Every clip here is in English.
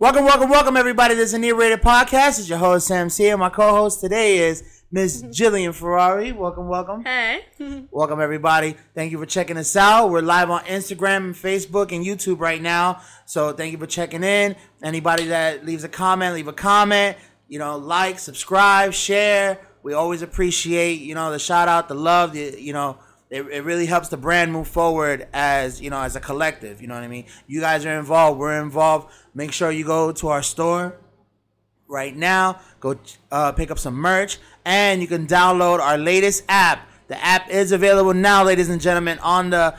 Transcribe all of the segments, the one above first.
Welcome, welcome, welcome, everybody. This is Inebriated Podcast. It's your host, Sam C. And my co host today is Miss Jillian Ferrari. Welcome, welcome. Hey. Welcome, everybody. Thank you for checking us out. We're live on Instagram and Facebook and YouTube right now. So thank you for checking in. Anybody that leaves a comment, leave a comment. You know, like, subscribe, share. We always appreciate, you know, the shout out, the love, the, you know, it, it really helps the brand move forward as you know as a collective you know what i mean? You guys are involved we're involved. Make sure you go to our store right now go uh, pick up some merch and you can download our latest app. The app is available now ladies and gentlemen on the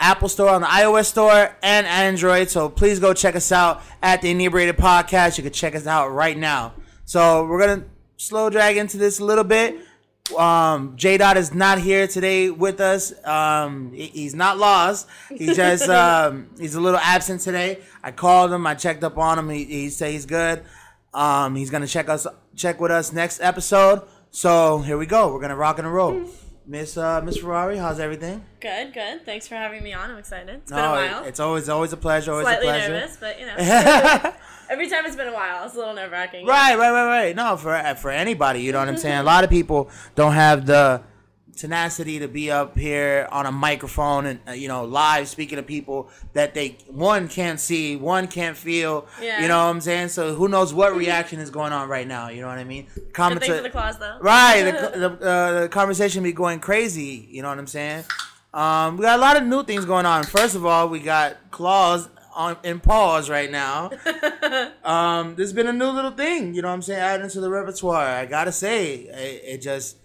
apple store on the ios store and android. So please go check us out at the inebriated podcast. You can check us out right now. So we're gonna slow drag into this a little bit um J Dot is not here today with us. Um he- he's not lost. He just um he's a little absent today. I called him, I checked up on him. He, he said he's good. Um he's gonna check us check with us next episode. So here we go. We're gonna rock and roll. Miss uh Miss Ferrari, how's everything? Good, good. Thanks for having me on. I'm excited. It's been a while. it's always always a pleasure, always Slightly a pleasure. nervous, but you know. Every time it's been a while, it's a little nerve wracking. Right, right, right, right. No, for for anybody, you know what I'm saying. A lot of people don't have the tenacity to be up here on a microphone and uh, you know live speaking to people that they one can't see, one can't feel. Yeah. You know what I'm saying. So who knows what reaction is going on right now? You know what I mean. Good Comments thing for the claws, though. Right, the, the, uh, the conversation be going crazy. You know what I'm saying? Um, we got a lot of new things going on. First of all, we got claws on in pause right now. um, there's been a new little thing. You know what I'm saying? Added into the repertoire. I gotta say, it, it just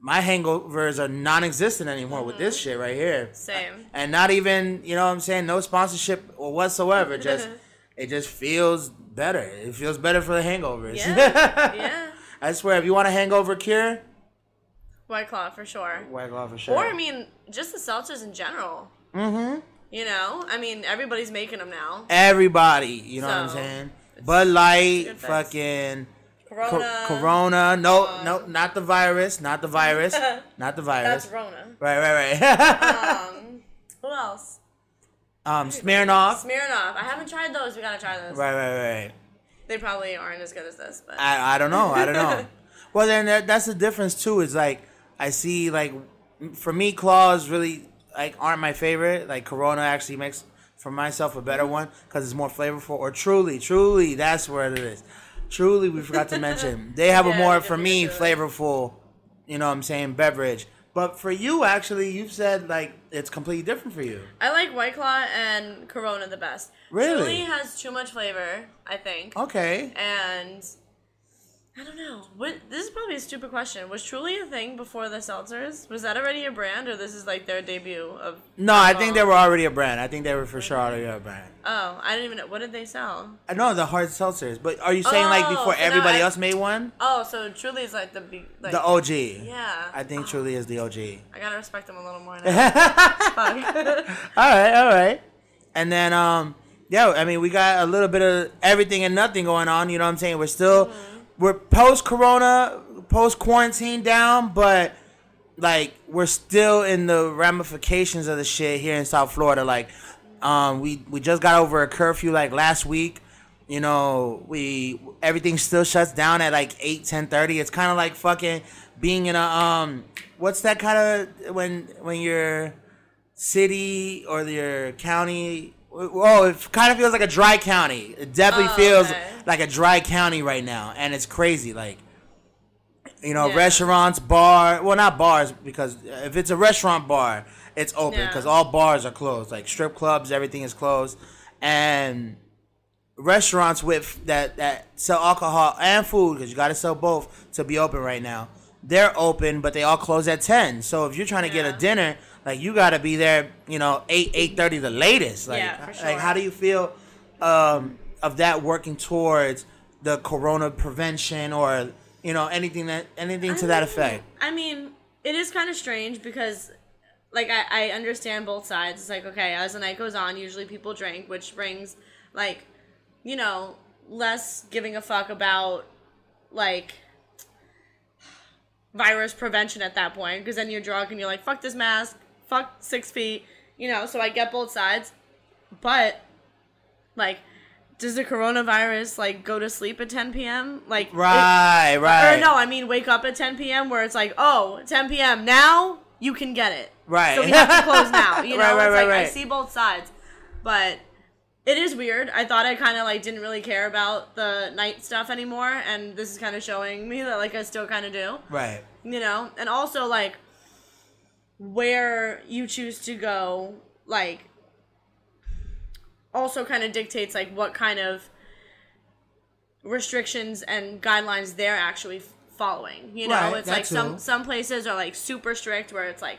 my hangovers are non-existent anymore with this shit right here. Same. And not even, you know what I'm saying, no sponsorship or whatsoever. Just it just feels better. It feels better for the hangovers. Yeah. yeah. I swear, if you want a hangover cure, White claw for sure. White Claw for sure. Or I mean, just the seltzers in general. mm-hmm. You know, I mean, everybody's making them now. Everybody, you know what I'm saying? Bud Light, fucking Co- Corona. Corona. No, um, no, not the virus. Not the virus. not the virus. That's Rona. Right, right, right. Um, who else? um, Smirnoff. Smirnoff. I haven't tried those. We gotta try those. Right, right, right. They probably aren't as good as this, but I, I don't know. I don't know. well, then that, that's the difference too. Is like I see like for me, claws really like aren't my favorite. Like Corona actually makes for myself a better one because it's more flavorful. Or Truly, Truly, that's where it is. Truly, we forgot to mention they have a more for me flavorful. You know what I'm saying beverage. But for you, actually, you've said like it's completely different for you. I like White Claw and Corona the best. Really? Truly has too much flavor, I think. Okay. And I don't know. What this is probably a stupid question. Was Truly a thing before the seltzers? Was that already a brand, or this is like their debut of? No, I think they were already a brand. I think they were for sure already a brand. Oh, I didn't even know. What did they sell? I know the hard seltzers, but are you saying like Oh, before so now everybody I- else made one? Oh, so Truly is like the like The OG. Yeah. I think Truly is the OG. I gotta respect them a little more all now. Fuck. right, all right. And then um yeah, I mean we got a little bit of everything and nothing going on, you know what I'm saying? We're still we're post corona, post quarantine down, but like we're still in the ramifications of the shit here in South Florida. Like, um, we we just got over a curfew like last week. You know, we everything still shuts down at like 8, 10, 30. It's kind of like fucking being in a um, what's that kind of when when your city or your county. Oh, it kind of feels like a dry county. It definitely Oh, feels okay. like a dry county right now, and it's crazy. Like, you know, Yeah. restaurants, bar. Well, not bars because if it's a restaurant bar, it's open Yeah. because all bars are closed. Like strip clubs, everything is closed, and restaurants with that that sell alcohol and food because you got to sell both to be open right now. They're open, but they all close at ten. So if you're trying to get a dinner, like you got to be there, you know, eight eight thirty the latest. Like, Yeah, for like how do you feel um, of that working towards the corona prevention or you know anything that anything to that effect? I mean, it is kind of strange because, like, I, I understand both sides. It's like, okay, as the night goes on, usually people drink, which brings, like, you know, less giving a fuck about, like, virus prevention at that point. Because then you're drunk and you're like, fuck this mask, fuck six feet, you know, so I get both sides. But, like, does the coronavirus like go to sleep at 10 p.m. Like it- Right, right. or no, I mean wake up at 10 p.m. where it's like, oh, 10 p.m. now you can get it. Right. So we have to close now. You know, Right, right, it's right, like I see both sides, but it is weird. I thought I kind of like didn't really care about the night stuff anymore, and this is kind of showing me that like I still kind of do. Right. You know, and also like where you choose to go, like also kind of dictates like what kind of restrictions and guidelines they're actually following. You know, Right, it's like some too. some places are like super strict where it's like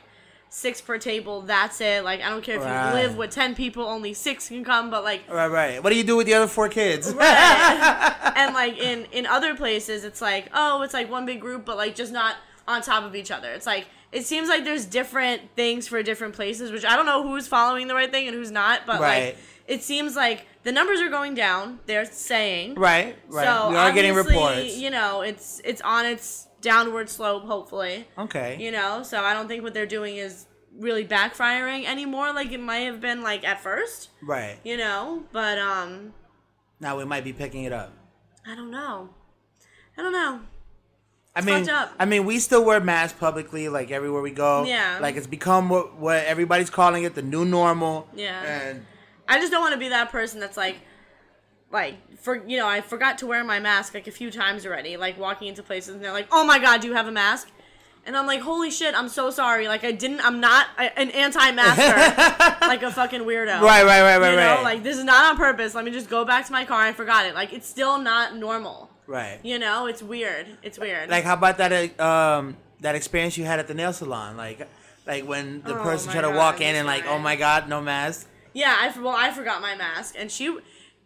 six per table, that's it. Like I don't care if Right. you live with 10 people, only 6 can come, but like Right, right. What do you do with the other four kids? and like in in other places it's like oh it's like one big group but like just not on top of each other it's like it seems like there's different things for different places which i don't know who's following the right thing and who's not but Right. like it seems like the numbers are going down they're saying right, right. so we are getting reports. you know it's it's on its downward slope hopefully okay. you know so i don't think what they're doing is really backfiring anymore like it might have been like at first right. you know but um Now we might be picking it up. i don't know i don't know I mean. I mean, we still wear masks publicly, like everywhere we go. Yeah. Like it's become what what everybody's calling it, the new normal. Yeah. And I just don't want to be that person that's like, like for you know, I forgot to wear my mask like a few times already. Like walking into places and they're like, "Oh my god, do you have a mask?" And I'm like, "Holy shit, I'm so sorry. Like I didn't. I'm not a, an anti-masker, like a fucking weirdo." right, right, right, right, You know, right. like this is not on purpose. Let me just go back to my car. I forgot it. Like it's still not normal. Right. You know, it's weird. It's weird. Like how about that um that experience you had at the nail salon? Like like when the Oh person tried to walk in and like, oh my god, no mask. Yeah, I well, I forgot my mask, and she,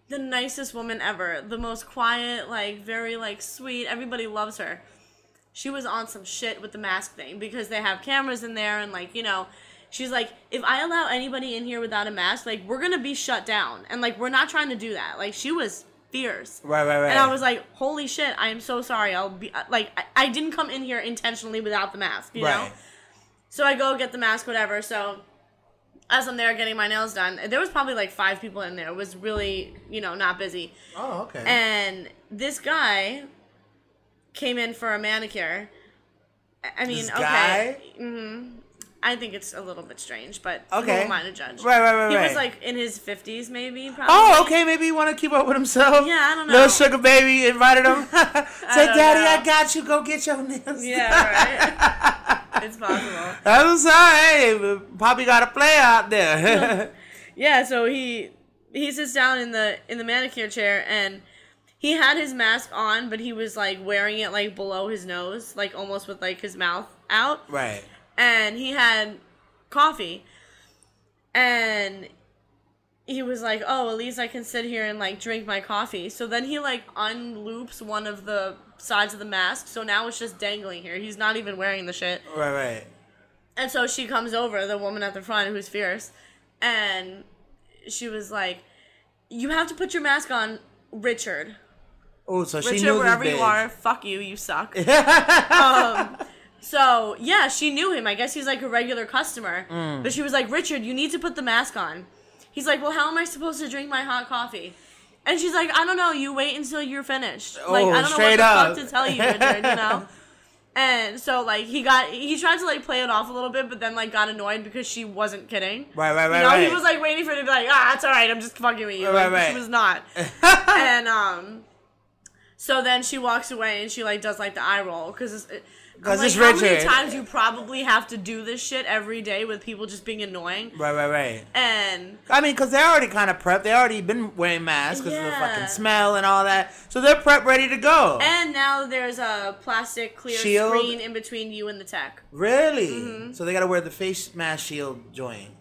the nicest woman ever, the most quiet, like very like sweet. Everybody loves her. She was on some shit with the mask thing because they have cameras in there, and like you know, she's like, if I allow anybody in here without a mask, like we're gonna be shut down, and like we're not trying to do that. Like she was fierce. Right, right, right. And I was like, "Holy shit! I am so sorry. I'll be like, I, I didn't come in here intentionally without the mask, you know." right. So I go get the mask, whatever. So as I'm there getting my nails done, there was probably like five people in there. It was really, you know, not busy. Oh, okay. And this guy came in for a manicure. I- mean, This okay. guy? Mm-hmm. I think it's a little bit strange, but Okay. who am I to judge? Right, right, right, He right. was like in his 50s, maybe. Probably. Oh, okay. Maybe you want to keep up with himself. Yeah, I don't know. Little sugar baby invited him. Say, "Daddy, know. I got you. Go get your nails." Yeah, right. it's possible. Was all right. Poppy got a play out there. Yeah, so he he sits down in the in the manicure chair and he had his mask on, but he was like wearing it like below his nose, like almost with like his mouth out. right. And he had coffee. And he was like, "Oh, at least I can sit here and like drink my coffee." So then he like unloops one of the sides of the mask, so now it's just dangling here. He's not even wearing the shit. Right, right. And so she comes over, the woman at the front who's fierce, and she was like, "You have to put your mask on, Richard. Oh, so she Richard, knew wherever you are, fuck you, you suck." um, so yeah, she knew him. I guess he's like a regular customer, Mm. but she was like, "Richard, you need to put the mask on." He's like, "Well, how am I supposed to drink my hot coffee?" And she's like, "I don't know. You wait until you're finished. like, Oh, I don't know what the up. fuck to tell you, Richard. You know." And so like he got he tried to like play it off a little bit, but then like got annoyed because she wasn't kidding. Right, right, right, You know, he was like waiting for her to be like, ah, it's all right, I'm just fucking with you. Right, Like, right, She was not. and um, so then she walks away and she like does like the eye roll because. 'Cause like, it's how many times you probably have to do this shit every day with people just being annoying Right, right, right. and I mean, because they're already kind of prepped. They already been wearing masks because of the fucking smell and all that. So they're prepped, ready to go. and now there's a plastic clear Shield? screen in between you and the tech. really? Mm-hmm. So they got to wear the face mask shield joint.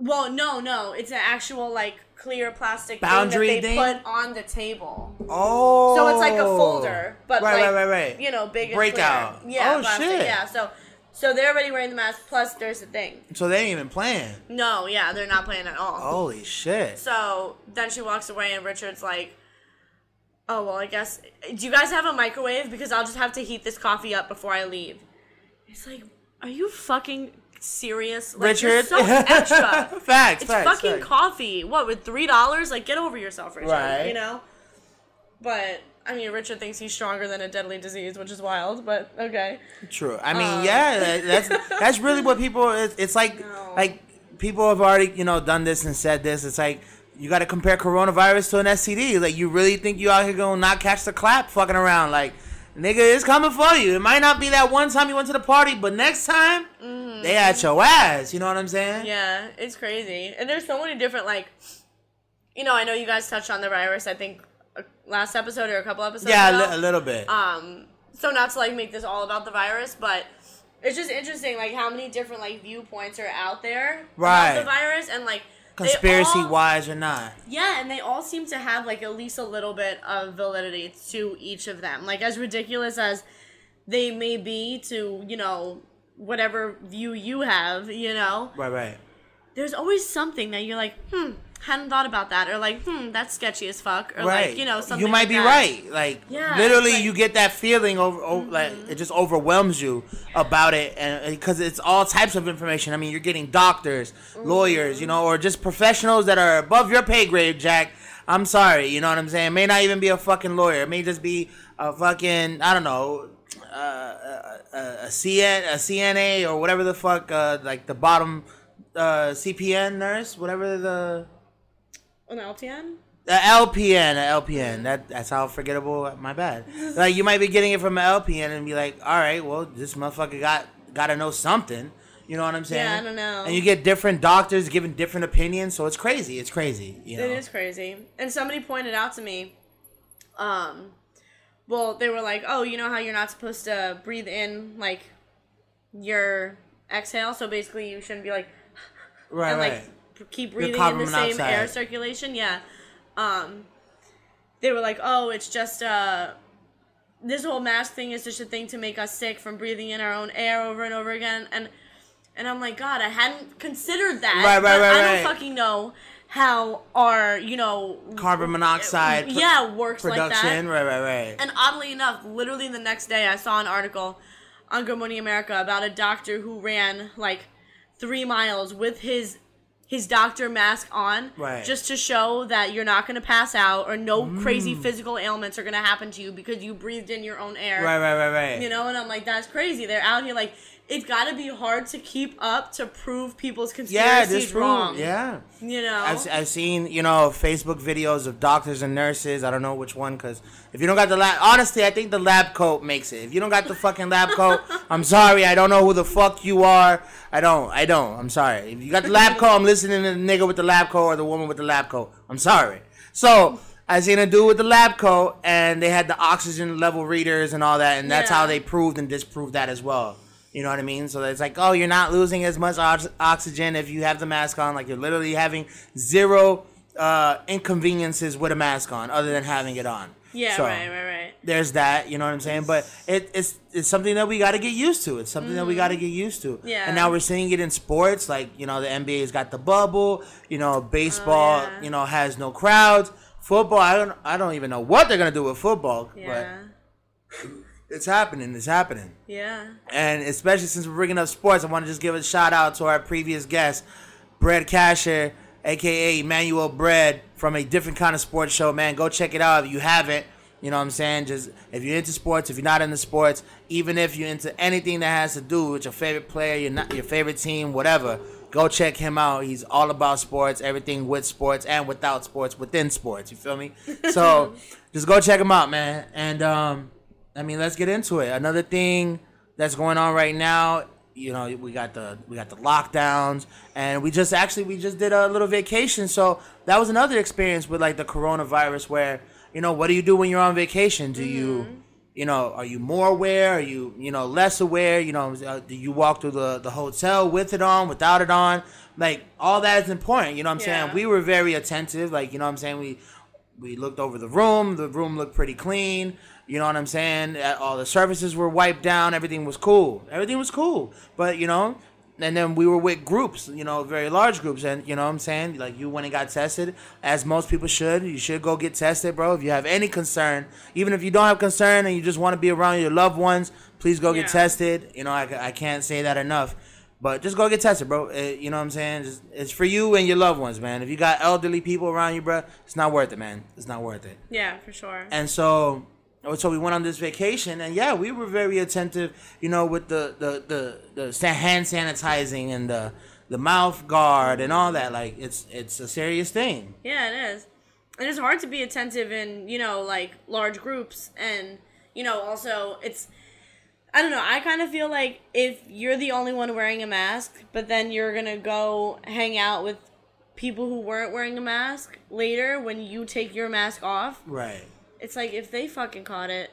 Well, no, no, it's an actual like clear plastic Boundary thing that they thing? put on the table. Oh. So it's like a oh. folder, but right, like, right, right, right. you know, big Breakout. Yeah, Oh, plastic, shit. Yeah, so so they're already wearing the mask. Plus, there's the thing. So they ain't even playing. No, yeah, they're not playing at all. Holy shit. So then she walks away, and Richard's like, "Oh well, I guess. Do you guys have a microwave? Because I'll just have to heat this coffee up before I leave." It's like, are you fucking serious? Like, Richard, so extra. facts, it's facts, fucking facts. coffee. What with three dollars? Like, get over yourself, Richard. Right. You know. But I mean, Richard thinks he's stronger than a deadly disease, which is wild. But okay. True. I mean, Um. yeah, that, that's that's really what people. It's, it's like No. like people have already you know done this and said this. It's like you got to compare coronavirus to an STD. Like you really think you out here gonna not catch the clap fucking around? Like nigga, it's coming for you. It might not be that one time you went to the party, but next time they at your ass. You know what I'm saying? Mm-hmm. Yeah, it's crazy. And there's so many different like you know, I know you guys touched on the virus I think uh, last episode or a couple episodes Yeah, a, ago. li- a little bit. um so not to like make this all about the virus, but it's just interesting like how many different like viewpoints are out there Right. about the virus and like Conspiracy all- wise or not? Yeah, and they all seem to have like at least a little bit of validity to each of them. Like as ridiculous as they may be to, you know, whatever view you have, you know, Right, right. there's always something that you're like, hmm, hadn't thought about that, or like, hmm, that's sketchy as fuck, or right. like, you know, something. You might like be that. right. Like Yeah, literally, like- you get that feeling over, over like it just overwhelms you about it, and because it's all types of information. I mean, you're getting doctors, lawyers, you know, or just professionals that are above your pay grade, Jack. I'm sorry, you know what I'm saying. It may not even be a fucking lawyer. It may just be a fucking I don't know, uh, a, a, a CN, a CNA or whatever the fuck, uh, like the bottom uh, CPN nurse, whatever the An LPN? the LPN, a LPN. That that's how forgettable. My bad. Like you might be getting it from an LPN and be like, all right, well, this motherfucker got got to know something. You know what I'm saying? Yeah, I don't know. And you get different doctors giving different opinions, so it's crazy. It's crazy. You know? It is crazy. And somebody pointed out to me, um, well, they were like, oh, you know how you're not supposed to breathe in like your exhale, so basically you shouldn't be like Right, and right. like p- keep breathing in the same air circulation. Yeah. Um, they were like, oh, it's just uh, this whole mask thing is just a thing to make us sick from breathing in our own air over and over again, and and I'm like, God, I hadn't considered that. Right, right, right, I don't right. fucking know how our you know Carbon monoxide. yeah works like that. Production. Right, right, right. And oddly enough, literally the next day, I saw an article on Good Morning America about a doctor who ran like three miles with his his doctor mask on, Right. just to show that you're not going to pass out or no crazy mm. physical ailments are going to happen to you because you breathed in your own air. right, right, right, right. You know, and I'm like, that's crazy. They're out here like. It's got to be hard to keep up to prove people's yeah, conspiracies this wrong. wrong. Yeah. You know, I've, I've seen you know Facebook videos of doctors and nurses. I don't know which one because if you don't got the lab, honestly, I think the lab coat makes it. If you don't got the fucking lab coat, I'm sorry, I don't know who the fuck you are. I don't, I don't. I'm sorry. If you got the lab coat, I'm listening to the nigga with the lab coat or the woman with the lab coat. I'm sorry. So I seen a dude with the lab coat, and they had the oxygen level readers and all that, and that's Yeah. how they proved and disproved that as well. You know what I mean? So it's like, oh, you're not losing as much ox- oxygen if you have the mask on. Like you're literally having zero uh, inconveniences with a mask on, other than having it on. yeah, So, right, right, right. There's that. You know what I'm saying? But it, it's it's something that we got to get used to. It's something that we got to get used to. Mm-hmm. Yeah. And now we're seeing it in sports. Like you know, the NBA's got the bubble. You know, baseball. Oh, yeah. You know, has no crowds. Football. I don't. I don't even know what they're gonna do with football. Yeah, But it's happening. It's happening. yeah. And especially since we're bringing up sports, I want to just give a shout out to our previous guest, Brad Casher, aka Emmanuel Bread, from a different kind of sports show. Man, go check it out if you haven't. You know what I'm saying? Just if you're into sports, if you're not into sports, even if you're into anything that has to do with your favorite player, your not your favorite team, whatever, go check him out. He's all about sports, everything with sports and without sports, within sports. You feel me? So just go check him out, man. And um, I mean, let's get into it. Another thing that's going on right now, you know, we got the we got the lockdowns, and we just actually we just did a little vacation. So that was another experience with like the coronavirus, where you know, what do you do when you're on vacation? Do you you know, are you more aware? Are you, you know, less aware? You know, uh, do you walk through the, the hotel with it on, without it on? Like, all that is important. You know what I'm Yeah. saying? We were very attentive. Like, you know what I'm saying? We we looked over the room. The room looked pretty clean. You know what I'm saying? Uh, All the surfaces were wiped down. Everything was cool. Everything was cool. But, you know, and then we were with groups, you know, very large groups. And, you know what I'm saying? Like, you went and got tested, as most people should. You should go get tested, bro. If you have any concern, even if you don't have concern and you just want to be around your loved ones, please go get tested. You know, I, I can't say that enough. But just go get tested, bro. It- you know what I'm saying? Just, it's for you and your loved ones, man. If you got elderly people around you, bro, it's not worth it, man. It's not worth it. Yeah, for sure. And so, so we went on this vacation, and yeah, we were very attentive, you know, with the the the, the hand sanitizing and the the mouth guard and all that. Like, it's it's a serious thing. Yeah, it is. And it's hard to be attentive in, you know, like large groups and, you know, also it's I don't know, I kind of feel like if you're the only one wearing a mask, but then you're going to go hang out with people who weren't wearing a mask later when you take your mask off, Right. It's like if they fucking caught it,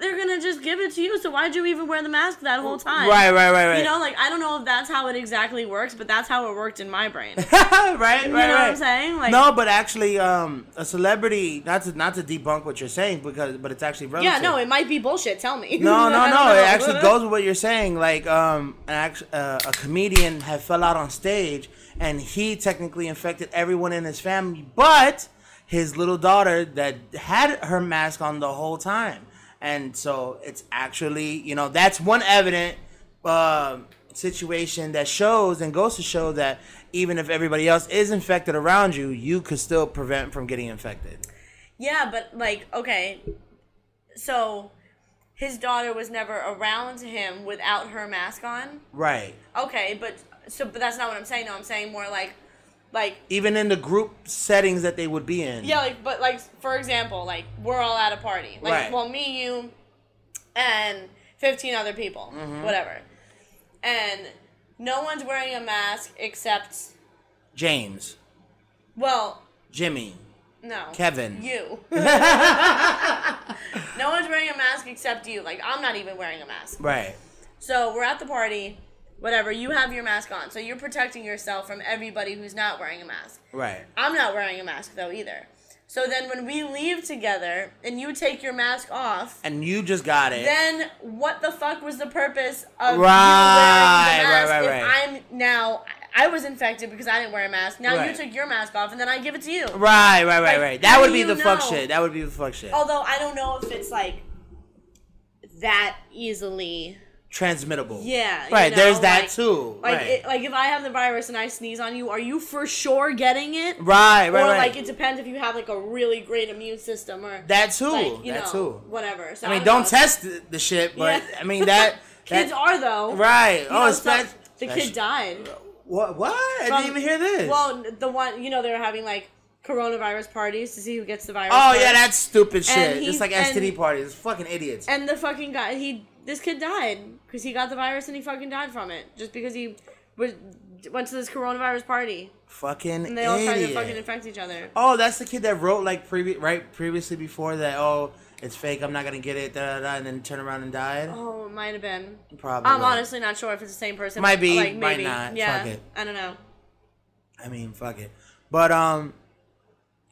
they're to just give it to you. So why'd you even wear the mask that whole time? Right, right, right, right. You know, like I don't know if that's how it exactly works, but that's how it worked in my brain. right, right, You know right. what I'm saying? Like no, but actually, um, a celebrity not to not to debunk what you're saying because, but it's actually relative. Yeah, no, it might be bullshit. Tell me. No, no, I no. It actually goes with what you're saying. Like, um, an act- uh, a comedian had fell out on stage, and he technically infected everyone in his family, but his little daughter that had her mask on the whole time, and so it's actually, you know, that's one evident uh, situation that shows and goes to show that even if everybody else is infected around you, you could still prevent from getting infected. Yeah, but like, okay, so his daughter was never around him without her mask on. Right. Okay, but so, but that's not what I'm saying. No, I'm saying more like, like Even in the group settings that they would be in. yeah, like, but like for example, like we're all at a party, like Right. well, me, you, and fifteen other people, Mm-hmm. whatever, and no one's wearing a mask except, James, well, Jimmy, no, Kevin. you. no one's wearing a mask except you. Like I'm not even wearing a mask. Right. So we're at the party, whatever. You have your mask on, so you're protecting yourself from everybody who's not wearing a mask. Right. I'm not wearing a mask though either. So then when we leave together and you take your mask off, And you just got it. then what the fuck was the purpose of Right, you wearing the right, mask right, if right. I'm now I was infected because I didn't wear a mask. Now you took your mask off and then I give it to you. right, right, right, Like, right. That would be the fuck shit. That would be the fuck shit. Although I don't know if it's like that easily. Transmittable. Yeah, Right. know, there's that like- too. Like, right. it, like if I have the virus and I sneeze on you, are you for sure getting it? right, right, or right. like it depends if you have like a really great immune system or that too. like you that know too. whatever. So I mean, don't don't test the, shit, but Yeah. I mean that. Kids that- are though. Right. You oh, know, it's that. the kid died. What? What? I didn't even hear this. Well, the one you know they were having like coronavirus parties to see who gets the virus. oh first. yeah, that's stupid shit. Just like STD parties. It's fucking idiots. And the fucking guy, he this kid died because he got the virus and he fucking died from it just because he was went to this coronavirus party fucking and they all tried to fucking infect each other. Oh, that's the kid that wrote like previ- right previously before that. Oh, it's fake. I'm not gonna get it. Da, da, da, and then turn around and died. Oh, it might have been. Probably. I'm honestly not sure if it's the same person. Might be, Like, might maybe. not. Yeah. Fuck it. I don't know. I mean, fuck it. But um,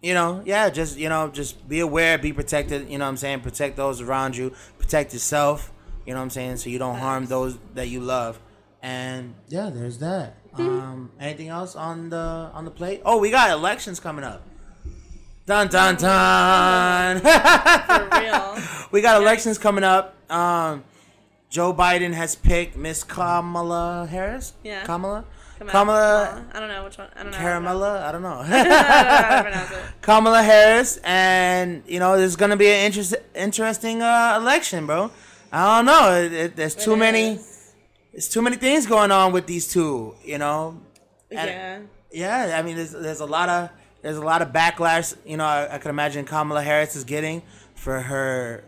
you know, yeah, just you know, just be aware, be protected. You know what I'm saying? Protect those around you. Protect yourself. You know what I'm saying? So you don't harm those that you love. And yeah, there's that. Um, anything else on the on the plate? Oh, we got elections coming up. Dun dun dun. For real. we got elections coming up. Um, Joe Biden has picked Miss Kamala Harris. Yeah. Kamala. Come out. Kamala. I don't know which one. I don't know. Caramella. I don't know. I don't know how to pronounce it. Kamala Harris, and you know, there's gonna be an interest, interesting uh, election, bro. I don't know. It, it- there's too It many. There's too many things going on with these two. You know. And- Yeah. Yeah, I mean, there's there's a lot of there's a lot of backlash. You know, I, I can imagine Kamala Harris is getting for her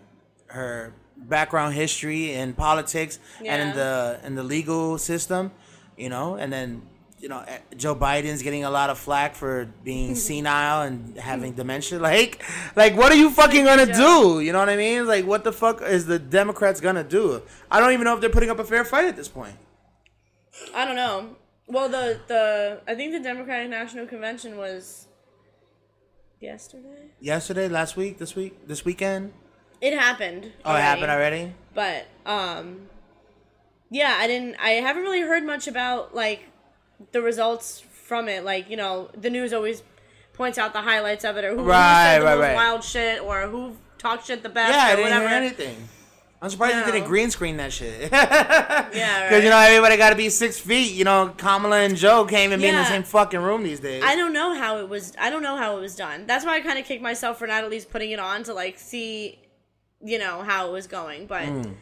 her background history in politics and in the in the legal system. You know, and then you know eh, Joe Biden's getting a lot of flack for being senile and having dementia. Like, like what are you fucking gonna do? You know what I mean? Like, what the fuck is the Democrats gonna do? I don't even know if they're putting up a fair fight at this point. I don't know. Well, the the I think the Democratic National Convention was yesterday. Yesterday, last week, this week, this weekend. It happened. Oh, it happened already. But um, yeah, I didn't. I haven't really heard much about like the results from it. Like you know, the news always points out the highlights of it, or who, who Right, said the right, most right. wild shit, or who talked shit the best, Yeah, I or didn't whatever. hear anything. I'm surprised No. you didn't green screen that shit. Yeah, Because you know everybody got to be six feet. You know Kamala and Joe can't even be in the same fucking room these days. I don't know how it was. I don't know how it was done. That's why I kind of kicked myself for not at least putting it on to like see, you know, how it was going. But, Hmm.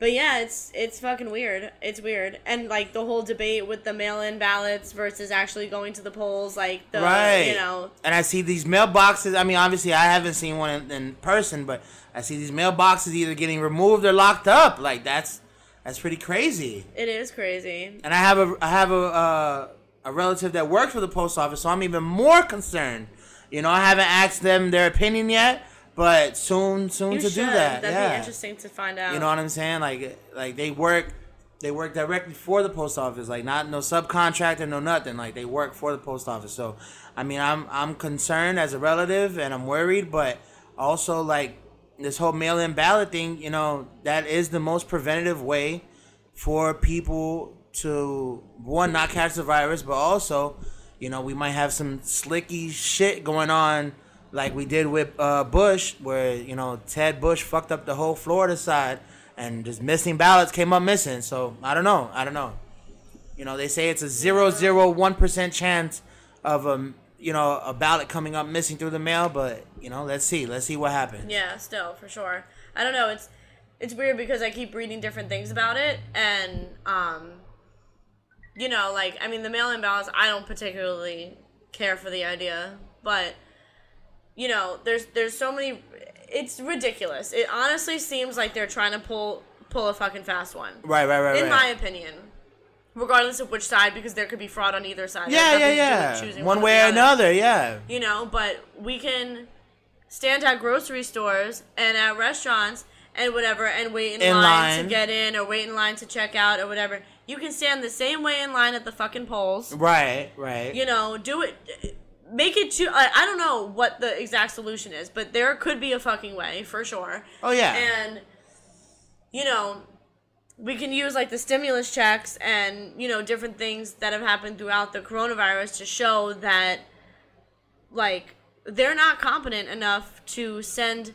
But yeah, it's it's fucking weird. It's weird, and like the whole debate with the mail-in ballots versus actually going to the polls, like the right. you know, And I see these mailboxes. I mean, obviously, I haven't seen one in, in person, but I see these mailboxes either getting removed or locked up. Like that's that's pretty crazy. it is crazy. And I have a I have a uh, a relative that works for the post office, so I'm even more concerned. You know, I haven't asked them their opinion yet, but soon soon You to should. do that. That'd yeah. be interesting to find out. You know what I'm saying? Like like they work they work directly for the post office, like not no subcontractor, no nothing. Like they work for the post office. So I mean I'm I'm concerned as a relative and I'm worried, but also like this whole mail in ballot thing, you know, that is the most preventative way for people to one not catch the virus, but also, you know, we might have some slicky shit going on like we did with uh, Bush, where you know Jeb Bush fucked up the whole Florida side, and just missing ballots came up missing. So I don't know. I don't know. You know, they say it's a zero zero one percent chance of a you know a ballot coming up missing through the mail, but you know, let's see. Let's see what happens. Yeah, still for sure. I don't know. It's it's weird because I keep reading different things about it, and um, you know, like I mean, the mail-in ballots. I don't particularly care for the idea, but you know, there's there's so many. It's ridiculous. It honestly seems like they're trying to pull pull a fucking fast one. Right, right, right, In right. my opinion, regardless of which side, because there could be fraud on either side. Yeah, yeah, nothing to do with yeah. choosing One way or other another, yeah. you know, but we can stand at grocery stores and at restaurants and whatever and wait in, In line, line. to get in or wait in line to check out or whatever. You can stand the same way in line at the fucking polls. Right, right. You know, do it. Make it to I, I don't know what the exact solution is, but there could be a fucking way for sure. oh yeah. And you know, we can use like the stimulus checks and you know different things that have happened throughout the coronavirus to show that like they're not competent enough to send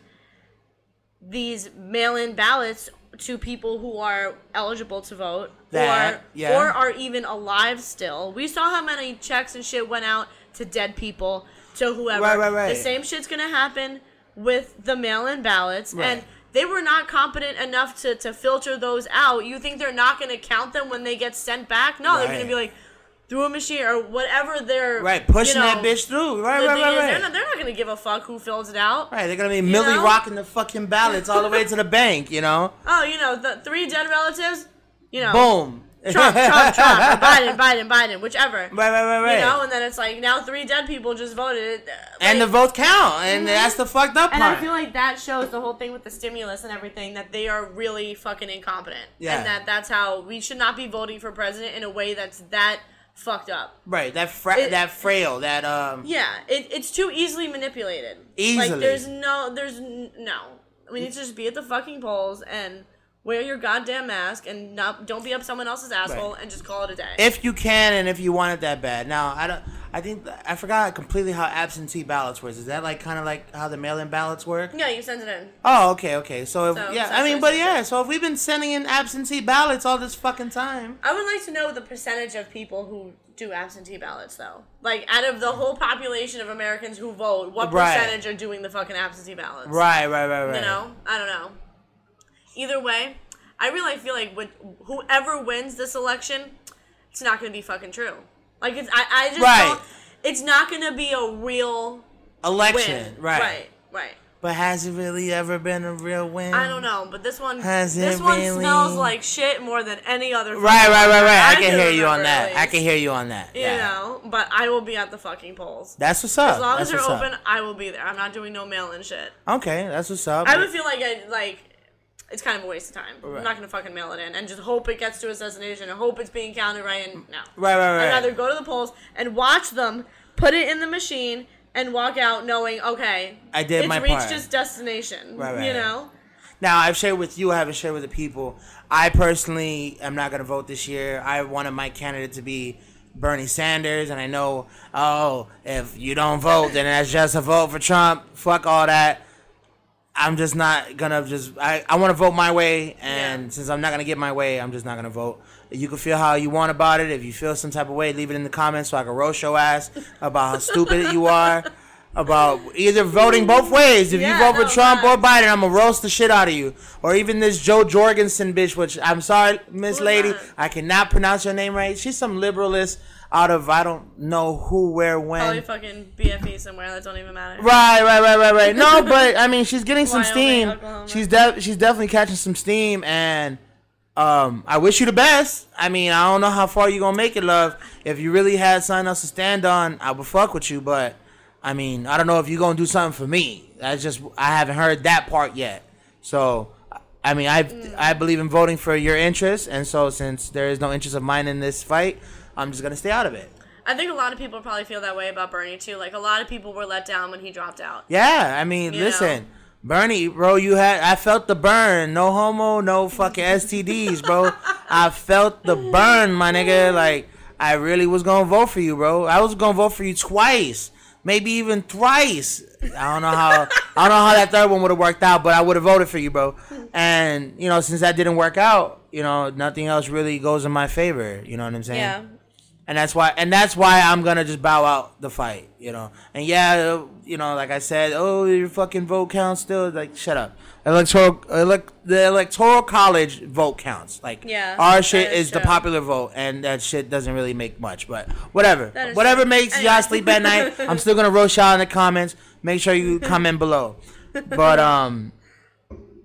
these mail-in ballots to people who are eligible to vote That, or yeah. or are even alive still. We saw how many checks and shit went out to dead people, to whoever. Right, right, right. The same shit's gonna happen with the mail-in ballots, Right. and they were not competent enough to, to filter those out. You think they're not gonna count them when they get sent back? No, they're gonna be like through a machine or whatever they're right, pushing you know, that bitch through. Right, right, right, is, right. They're not, they're not gonna give a fuck who fills it out. Right, they're gonna be Millie know? rocking the fucking ballots all the way to the bank, you know? Oh, you know the three dead relatives. You know, Boom. Trump, Trump, Trump, Biden, Biden, Biden, whichever. Right, right, right, right. You know, and then it's like now three dead people just voted, uh, and the like- votes count, and that's the fucked up And part. And I feel like that shows the whole thing with the stimulus and everything that they are really fucking incompetent. Yeah. And that that's how we should not be voting for president in a way that's that fucked up. right, that fra- It- that frail, that um, Yeah, it, it's too easily manipulated. Easily. Like there's no there's n- no. We need to just be at the fucking polls and wear your goddamn mask and not don't be up someone else's asshole Right. and just call it a day. if you can and if you want it that bad. Now, I don't. I think I forgot completely how absentee ballots works. Is that like kind of like how the mail-in ballots work? yeah, you send it in. Oh, okay, okay. So, if, So, yeah, I mean, but yeah. So if we've been sending in absentee ballots all this fucking time, I would like to know the percentage of people who do absentee ballots, though. Like, out of the whole population of Americans who vote, what Right. percentage are doing the fucking absentee ballots? right, right, right, right. You know, I don't know. Either way, I really feel like with whoever wins this election, it's not going to be fucking true. Like, it's I, I just Right. It's not going to be a real Election, win. right. Right. Right. But has it really ever been a real win? I don't know, but this one, Has this one really? smells like shit more than any other. Right, right, right, right. I, can can hear you on that. at I can hear you on that. You yeah. know, but I will be at the fucking polls. That's what's up. As long that's as they're open, Up. I will be there. I'm not doing no mail-in shit. Okay, that's what's up. I would feel like I like it's kind of a waste of time. Right. I'm not gonna fucking mail it in and just hope it gets to its destination and hope it's being counted right. And no, Right, right, right. I'd rather go to the polls and watch them put it in the machine and walk out knowing okay, I did it's my reached part. its destination. Right, right, You know. Now I've shared with you. I haven't shared with the people. I personally am not going to vote this year. I wanted my candidate to be Bernie Sanders, and I know. Oh, if you don't vote, then that's just a vote for Trump. Fuck all that. I'm just not gonna just I, I want to vote my way, and Yeah. since I'm not gonna get my way, I'm just not gonna vote. You can feel how you want about it. If you feel some type of way, leave it in the comments so I can roast your ass about how stupid you are. About either voting both ways. If Yeah, you vote for no, Trump or. Biden, I'm gonna roast the shit out of you. Or even this Jo Jorgensen bitch, which I'm sorry, Miss Who's Lady, that? I cannot pronounce your name right. She's some liberalist out of I don't know who, where, when. Probably fucking BFE somewhere that don't even matter. Right, right, right, right, right. No, but I mean, she's getting some steam. Oklahoma. She's de- she's definitely catching some steam, and um, I wish you the best. I mean, I don't know how far you're gonna make it, love. If you really had something else to stand on, I would fuck with you. But I mean, I don't know if you're gonna do something for me. That's just I haven't heard that part yet. So. I mean, I I believe in voting for your interests, and so since there is no interest of mine in this fight, I'm just gonna stay out of it. I think a lot of people probably feel that way about Bernie too. Like a lot of people were let down when he dropped out. Yeah, I mean, You listen, know? Bernie, bro, you had I felt the burn. No homo, no fucking STDs, bro. I felt the burn, my nigga. Like I really was gonna vote for you, bro. I was gonna vote for you twice, maybe even thrice. I don't know how I don't know how that third one would have worked out, but I would have voted for you, bro. And you know, since that didn't work out, you know, nothing else really goes in my favor. You know what I'm saying? Yeah. And that's why and that's why I'm gonna just bow out the fight, you know. And yeah, you know, like I said, oh, your fucking vote counts still. Like, shut up. Electoral, elect, the electoral college vote counts. Like, Yeah, our shit is is the popular vote, and that shit doesn't really make much. But whatever, whatever true. makes Anyway. y'all sleep at night. I'm still gonna roast y'all in the comments. Make sure you comment below. But um,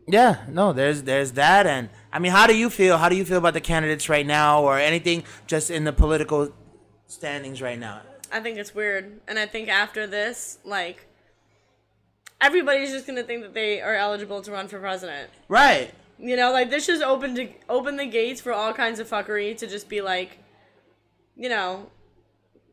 yeah, no, there's there's that, and I mean, how do you feel? How do you feel about the candidates right now, or anything just in the political standings right now? I think it's weird. And I think after this, like everybody's just gonna think that they are eligible to run for president. Right. You know, like this just opened to open the gates for all kinds of fuckery to just be like, you know,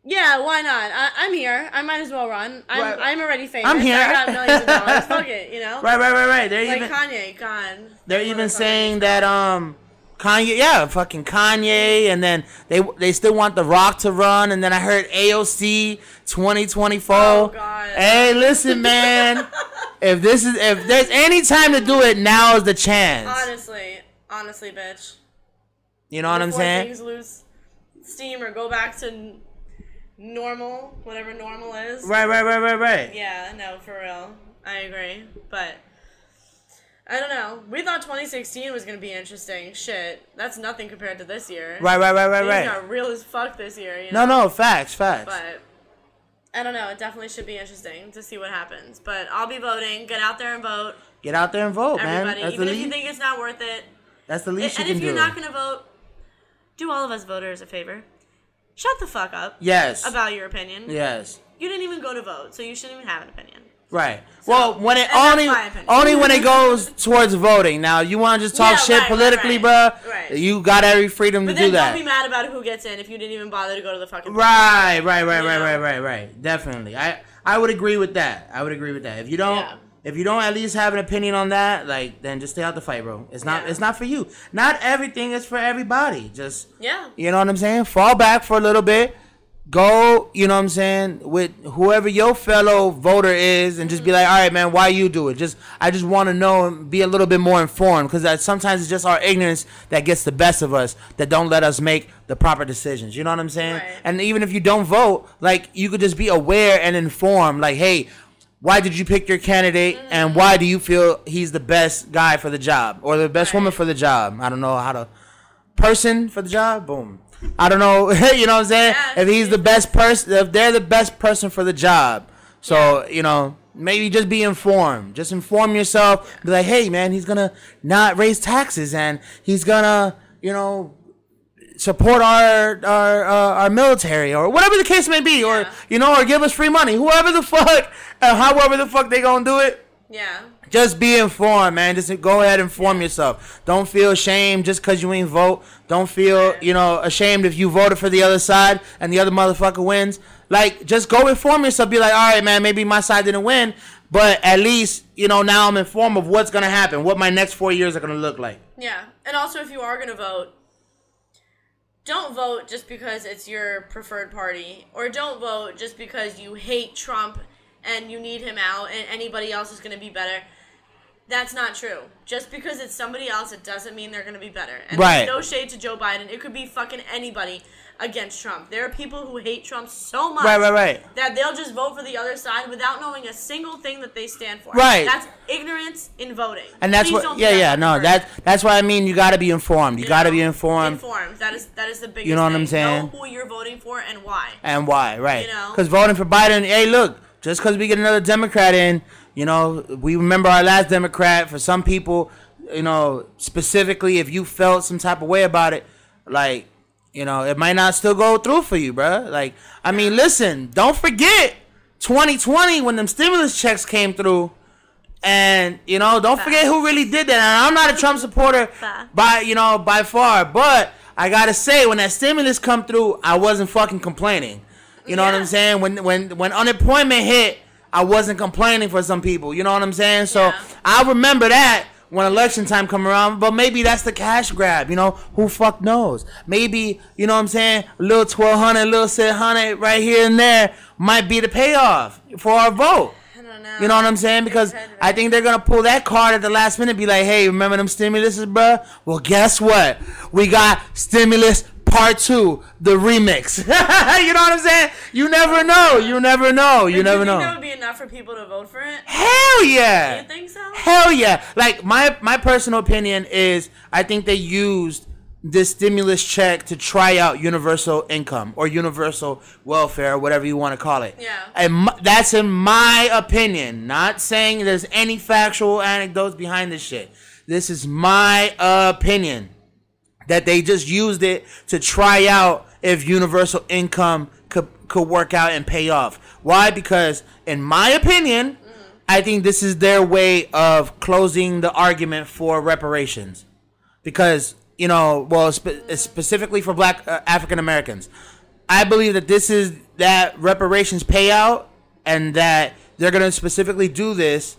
yeah, why not? I, I'm here. I might as well run. I'm Right. I'm already famous. I'm here. I got millions of dollars. Fuck it, you know. Right, right, right, right. They're Like even Kanye, God. they're even saying that um Kanye, yeah, fucking Kanye, and then they they still want The Rock to run, and then I heard AOC 2024. Oh, God. Hey, listen, man, if this is if there's any time to do it, now is the chance. Honestly, honestly, bitch. You know what I'm Before saying? Things lose steam or go back to normal, whatever normal is. Right, right, right, right, right. Yeah, no, for real. I agree. But I don't know. We thought 2016 was gonna be interesting. Shit, that's nothing compared to this year. Right, right, right, right, Things right. got real as fuck this year. You know? No, no, facts, facts. But I don't know. It definitely should be interesting to see what happens. But I'll be voting. Get out there and vote, Get out there and vote, man. everybody. That's the Even if you think it's not worth it. That's the least and you if you're not gonna vote, do all of us voters a favor. Shut the fuck up yes. about your opinion. yes. You didn't even go to vote, so you shouldn't even have an opinion. Right. well, when it only only when it goes towards voting. Now, you want to just talk Yeah, shit right, right, politically, right. bruh? Right. You got every freedom But to do that. don't be mad about who gets in if you didn't even bother to go to the fucking. Right, right, right, right, right, right, right. Definitely. I I would agree with that. I would agree with that. If you don't Yeah. If you don't at least have an opinion on that, like then just stay out the fight, bro. It's not Yeah. it's not for you. Not everything is for everybody. Just Yeah. you know what I'm saying? Fall back for a little bit. Go, you know what I'm saying, with whoever your fellow voter is, and just be mm-hmm. like, all right, man, why you do it? Just, I just want to know and be a little bit more informed, because sometimes it's just our ignorance that gets the best of us, that don't let us make the proper decisions. You know what I'm saying? Right. And even if you don't vote, like you could just be aware and informed, like, hey, why did you pick your candidate, and why do you feel he's the best guy for the job or the best woman for the job? I don't know how to person for the job. Boom. I don't know. you know what I'm saying? Yeah, if he's the best person, if they're the best person for the job, so you know, maybe just be informed. Just inform yourself. Be like, hey, man, he's gonna not raise taxes, and he's gonna, you know, support our our uh, our military or whatever the case may be, or you know, or give us free money. Whoever the fuck, uh, however the fuck they gonna do it Yeah. just be informed, man. Just go ahead and inform yourself. Don't feel ashamed just because you ain't vote. Don't feel, you know, ashamed if you voted for the other side and the other motherfucker wins. Like, just go inform yourself. Be like, all right, man, maybe my side didn't win, but at least, you know, now I'm informed of what's going to happen, what my next four years are going to look like. Yeah. And also, if you are going to vote, don't vote just because it's your preferred party, or don't vote just because you hate Trump and you need him out and anybody else is going to be better. That's not true. Just because it's somebody else, it doesn't mean they're going to be better. And Right. there's no shade to Joe Biden. It could be fucking anybody against Trump. There are people who hate Trump so much Right, right, right. that they'll just vote for the other side without knowing a single thing that they stand for. Right. That's ignorance in voting. And that's Please what, don't yeah, yeah, no, that's that's what I mean you got to be informed. You, got to be informed, Informed. That is that is the biggest. You know what I'm saying? Know who you're voting for and why. and why, right? You know? Because voting for Biden, hey, look, just because we get another Democrat in, you know, we remember our last Democrat. For some people, you know, specifically, if you felt some type of way about it, like, you know, it might not still go through for you, bruh. Like, I mean, listen, don't forget 2020 when them stimulus checks came through. And you know, don't forget who really did that. And I'm not a Trump supporter by you know by far, but I gotta say when that stimulus come through, I wasn't fucking complaining. You know what I'm saying? When when when unemployment hit, I wasn't complaining for some people. You know what I'm saying? So Yeah. I remember that when election time come around. But maybe that's the cash grab. You know who fuck knows? Maybe you know what I'm saying? A little twelve hundred, a little six hundred right here and there might be the payoff for our vote. I don't know. You know what I'm saying? Because I think they're gonna pull that card at the last minute, be like, "Hey, remember them stimuluses, bruh? Well, guess what? We got stimulus part two, the remix. you know what I'm saying? You never know. You never know. You never think know. That would be enough for people to vote for it. Hell yeah! You think so? Hell yeah! Like my my personal opinion is, I think they used this stimulus check to try out universal income or universal welfare, whatever you want to call it. Yeah. And that's in my opinion. Not saying there's any factual anecdotes behind this shit. This is my opinion that they just used it to try out if universal income could could work out and pay off. Why? Because in my opinion, I think this is their way of closing the argument for reparations. Because you know, well, spe- specifically for Black uh, African Americans, I believe that this is that reparations payout, and that they're gonna specifically do this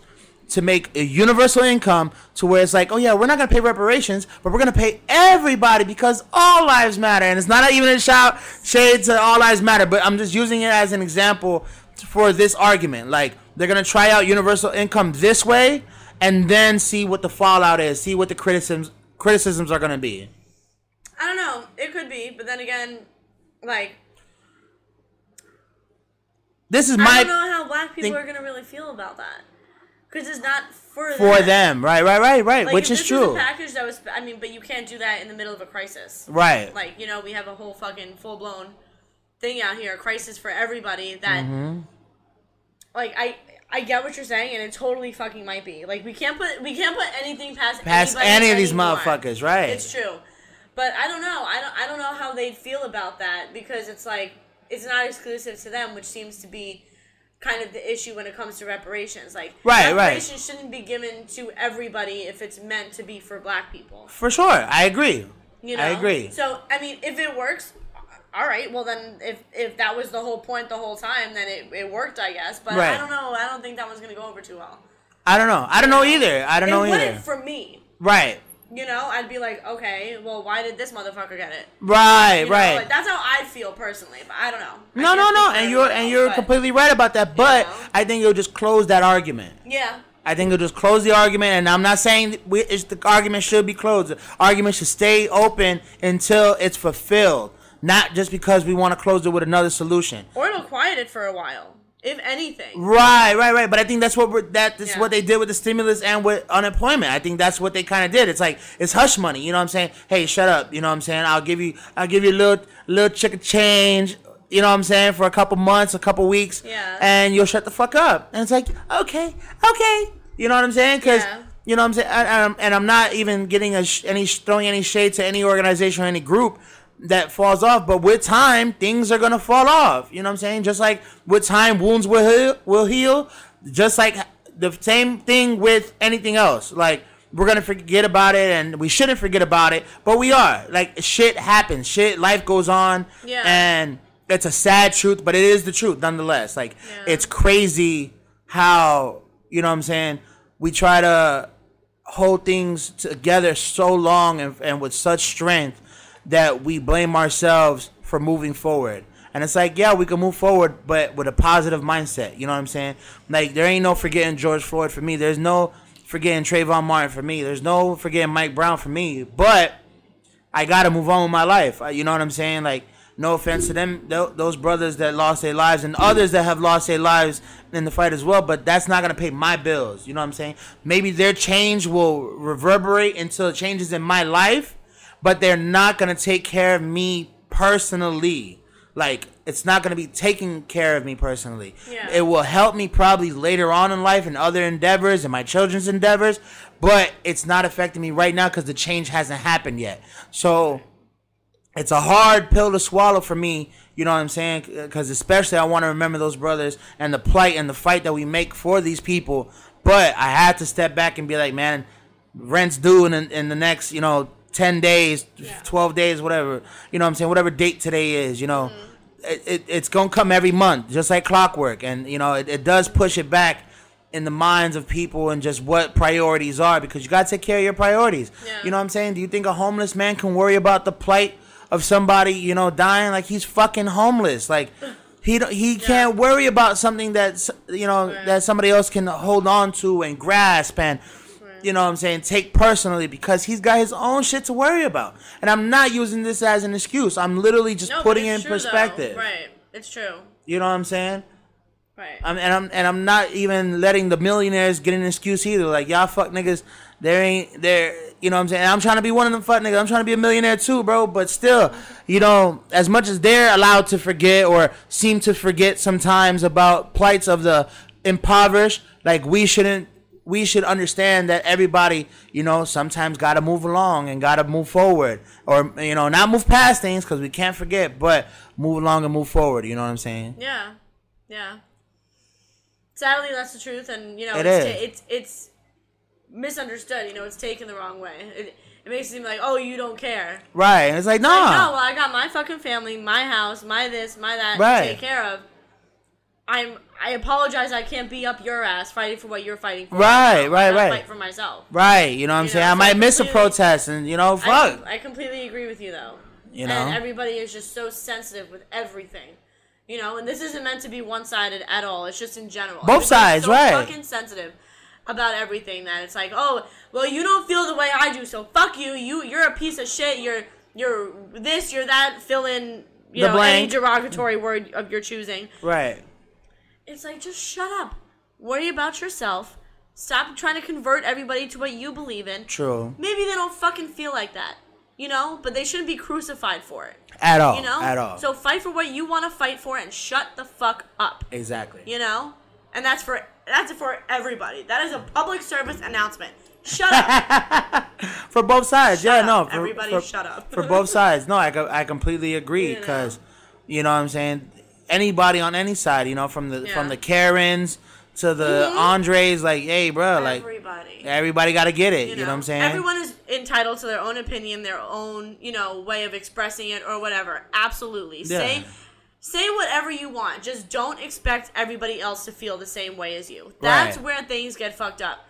to make a universal income to where it's like, oh yeah, we're not gonna pay reparations, but we're gonna pay everybody because all lives matter, and it's not even a shout shade to all lives matter, but I'm just using it as an example for this argument. Like they're gonna try out universal income this way, and then see what the fallout is, see what the criticisms criticisms are gonna be. I don't know. It could be, but then again, like This is my. I don't know how black people think- are gonna really feel about that because it's not for for them, right, right, right, right, Like, which is this true, package that was, I mean, but you can't do that in the middle of a crisis. right? Like you know, we have a whole fucking full blown thing out here, a crisis for everybody. That Mm-hmm. like I. I get what you're saying, and it totally fucking might be. Like we can't put we can't put anything past Past any of these anymore. motherfuckers, right? It's true, but I don't know. I don't. I don't know how they'd feel about that because it's like it's not exclusive to them, which seems to be kind of the issue when it comes to reparations. Like Right, right. reparations shouldn't be given to everybody if it's meant to be for black people. For sure, I agree. You know, I agree. So I mean, if it works, all right. Well, then if if that was the whole point the whole time, then it, it worked, I guess. But Right. I don't know. I don't think that one's gonna go over too well. I don't know. I don't know either. I don't it know either. for me. Right, You know, I'd be like, okay, well, why did this motherfucker get it? right, You know, right. like, that's how I feel personally, but I don't know. No, no, no. And you're and you're but- completely right about that. But know? I think you'll just close that argument. Yeah. I think it'll just close the argument, and I'm not saying we, it's, the argument should be closed. The argument should stay open until it's fulfilled, not just because we want to close it with another solution. Or it'll quiet it for a while, if anything. Right, right, right. But I think that's what we're, that this is Yeah. what they did with the stimulus and with unemployment. I think that's what they kind of did. It's like it's hush money. You know what I'm saying? Hey, shut up. You know what I'm saying? I'll give you I'll give you a little little chick of change. You know what I'm saying? For a couple months, a couple weeks, Yeah. and you'll shut the fuck up. And it's like okay, okay. You know what I'm saying? Because Yeah. you know what I'm saying. And, and I'm, and I'm not even getting a sh- any throwing any shade to any organization or any group that falls off. But with time, things are gonna fall off. You know what I'm saying? Just like with time, wounds will heal. Will heal. Just like the same thing with anything else. Like we're gonna forget about it, and we shouldn't forget about it, but we are. Like shit happens. Shit, life goes on. Yeah. And it's a sad truth, but it is the truth nonetheless. Like Yeah. it's crazy how you know what I'm saying. We try to hold things together so long and, and with such strength that we blame ourselves for moving forward. And it's like, yeah, we can move forward, but with a positive mindset. You know what I'm saying? Like, there ain't no forgetting George Floyd for me. There's no forgetting Trayvon Martin for me. There's no forgetting Mike Brown for me. But I gotta move on with my life. Uh, You know what I'm saying? Like, no offense to them, those brothers that lost their lives, and others that have lost their lives in the fight as well. But that's not gonna pay my bills. You know what I'm saying? Maybe their change will reverberate until it changes in my life, but they're not gonna take care of me personally. Like, it's not gonna be taking care of me personally. Yeah. It will help me probably later on in life and other endeavors and my children's endeavors, but it's not affecting me right now because the change hasn't happened yet. So it's a hard pill to swallow for me. You know what I'm saying? Because especially I want to remember those brothers and the plight and the fight that we make for these people. But I had to step back and be like, man, rent's due in, in the next, you know, 10 days, 12 days, whatever. You know what I'm saying? Whatever date today is, you know. Mm-hmm. It, it, it's going to come every month, just like clockwork. And, you know, it, it does push it back in the minds of people and just what priorities are because you got to take care of your priorities. Yeah. You know what I'm saying? Do you think a homeless man can worry about the plight of somebody, you know, dying like he's fucking homeless? Like he he can't worry about something that's you know Right. that somebody else can hold on to and grasp and you know what I'm saying take personally because he's got his own shit to worry about. And I'm not using this as an excuse. I'm literally just No, putting it in true, though. perspective. Right. It's true. You know what I'm saying? Right. I'm, and I'm and I'm not even letting the millionaires get an excuse either. Like y'all fuck niggas, there ain't there. You know what I'm saying? I'm trying to be one of them fuck niggas. I'm trying to be a millionaire too, bro. But still, you know, as much as they're allowed to forget or seem to forget sometimes about plights of the impoverished, like we shouldn't. We should understand that everybody, you know, sometimes got to move along and got to move forward, or you know, not move past things because we can't forget, but move along and move forward. You know what I'm saying? Yeah. Yeah. Sadly, that's the truth, and you know, It it's, ta- it's it's misunderstood. You know, it's taken the wrong way. It, it makes it seem like, oh, you don't care. Right? And it's like, nah. Like, no, well, I got my fucking family, my house, my this, my that Right. to take care of. I'm. I apologize. I can't be up your ass fighting for what you're fighting for. Right, I right, right. Fight for myself. Right, you know what I'm You saying? know, I so might I miss a protest and you know, I, fuck. I completely agree with you though. You know? and everybody is just so sensitive with everything. You know, and this isn't meant to be one-sided at all. It's just in general. Both sides, so right. Fucking sensitive about everything that it's like, oh, well, you don't feel the way I do, so fuck you. You, you're a piece of shit. You're, you're this, you're that. Fill in, you The know, any blank. derogatory word of your choosing. right. It's like just shut up. Worry about yourself. Stop trying to convert everybody to what you believe in. True. Maybe they don't fucking feel like that. You know, but they shouldn't be crucified for it. At all. You know? At all. So fight for what you want to fight for and shut the fuck up. exactly. You know? And that's for that's for everybody. That is a public service announcement. Shut up. For both sides. Shut yeah, up. no. For, Everybody for, shut up. for both sides. No, I, I completely agree because, you know what I'm saying? Anybody on any side, you know, from the Yeah. from the Karens to the mm-hmm. Andres, like, hey, bro, like, everybody. everybody got to get it. You know, what I'm saying? Everyone is entitled to their own opinion, their own, you know, way of expressing it or whatever. Absolutely. Yeah. Say say whatever you want. Just don't expect everybody else to feel the same way as you. That's Right. where things get fucked up.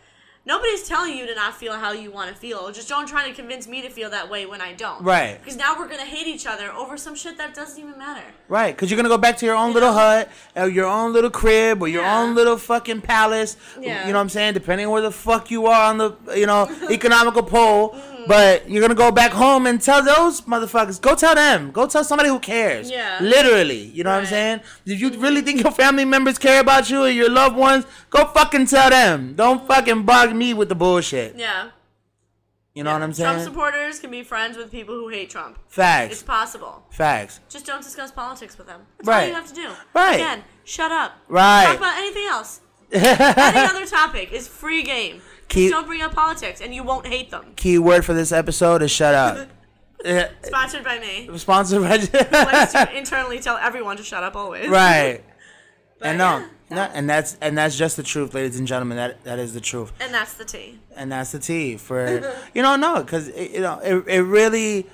Nobody's telling you to not feel how you want to feel. Just don't try to convince me to feel that way when I don't. Right. Because now we're gonna hate each other over some shit that doesn't even matter. Right, because you're gonna go back to your own You little know? hut, or your own little crib, or your Yeah. own little fucking palace. Yeah. You know what I'm saying? Depending on where the fuck you are on the, you know, economical pole. Mm-hmm. But you're gonna go back home and tell those motherfuckers. Go tell them. Go tell somebody who cares. Yeah. Literally. You know what I'm saying? If you really think your family members care about you or your loved ones, go fucking tell them. Don't fucking bug me with the bullshit. Yeah. You know what I'm saying? Trump supporters can be friends with people who hate Trump. Facts. It's possible. Facts. Just don't discuss politics with them. That's All you have to do. Right. Again, shut up. Right. Talk about anything else. Any other topic is free game. Just don't bring up politics, and you won't hate them. Key word for this episode is shut up. Sponsored by me. Sponsored by. Let's to internally tell everyone to shut up always. right. But and no, yeah, no, and that's and that's just the truth, ladies and gentlemen. That that is the truth, And that's the tea. and that's the tea for you know no, because you know it, it really,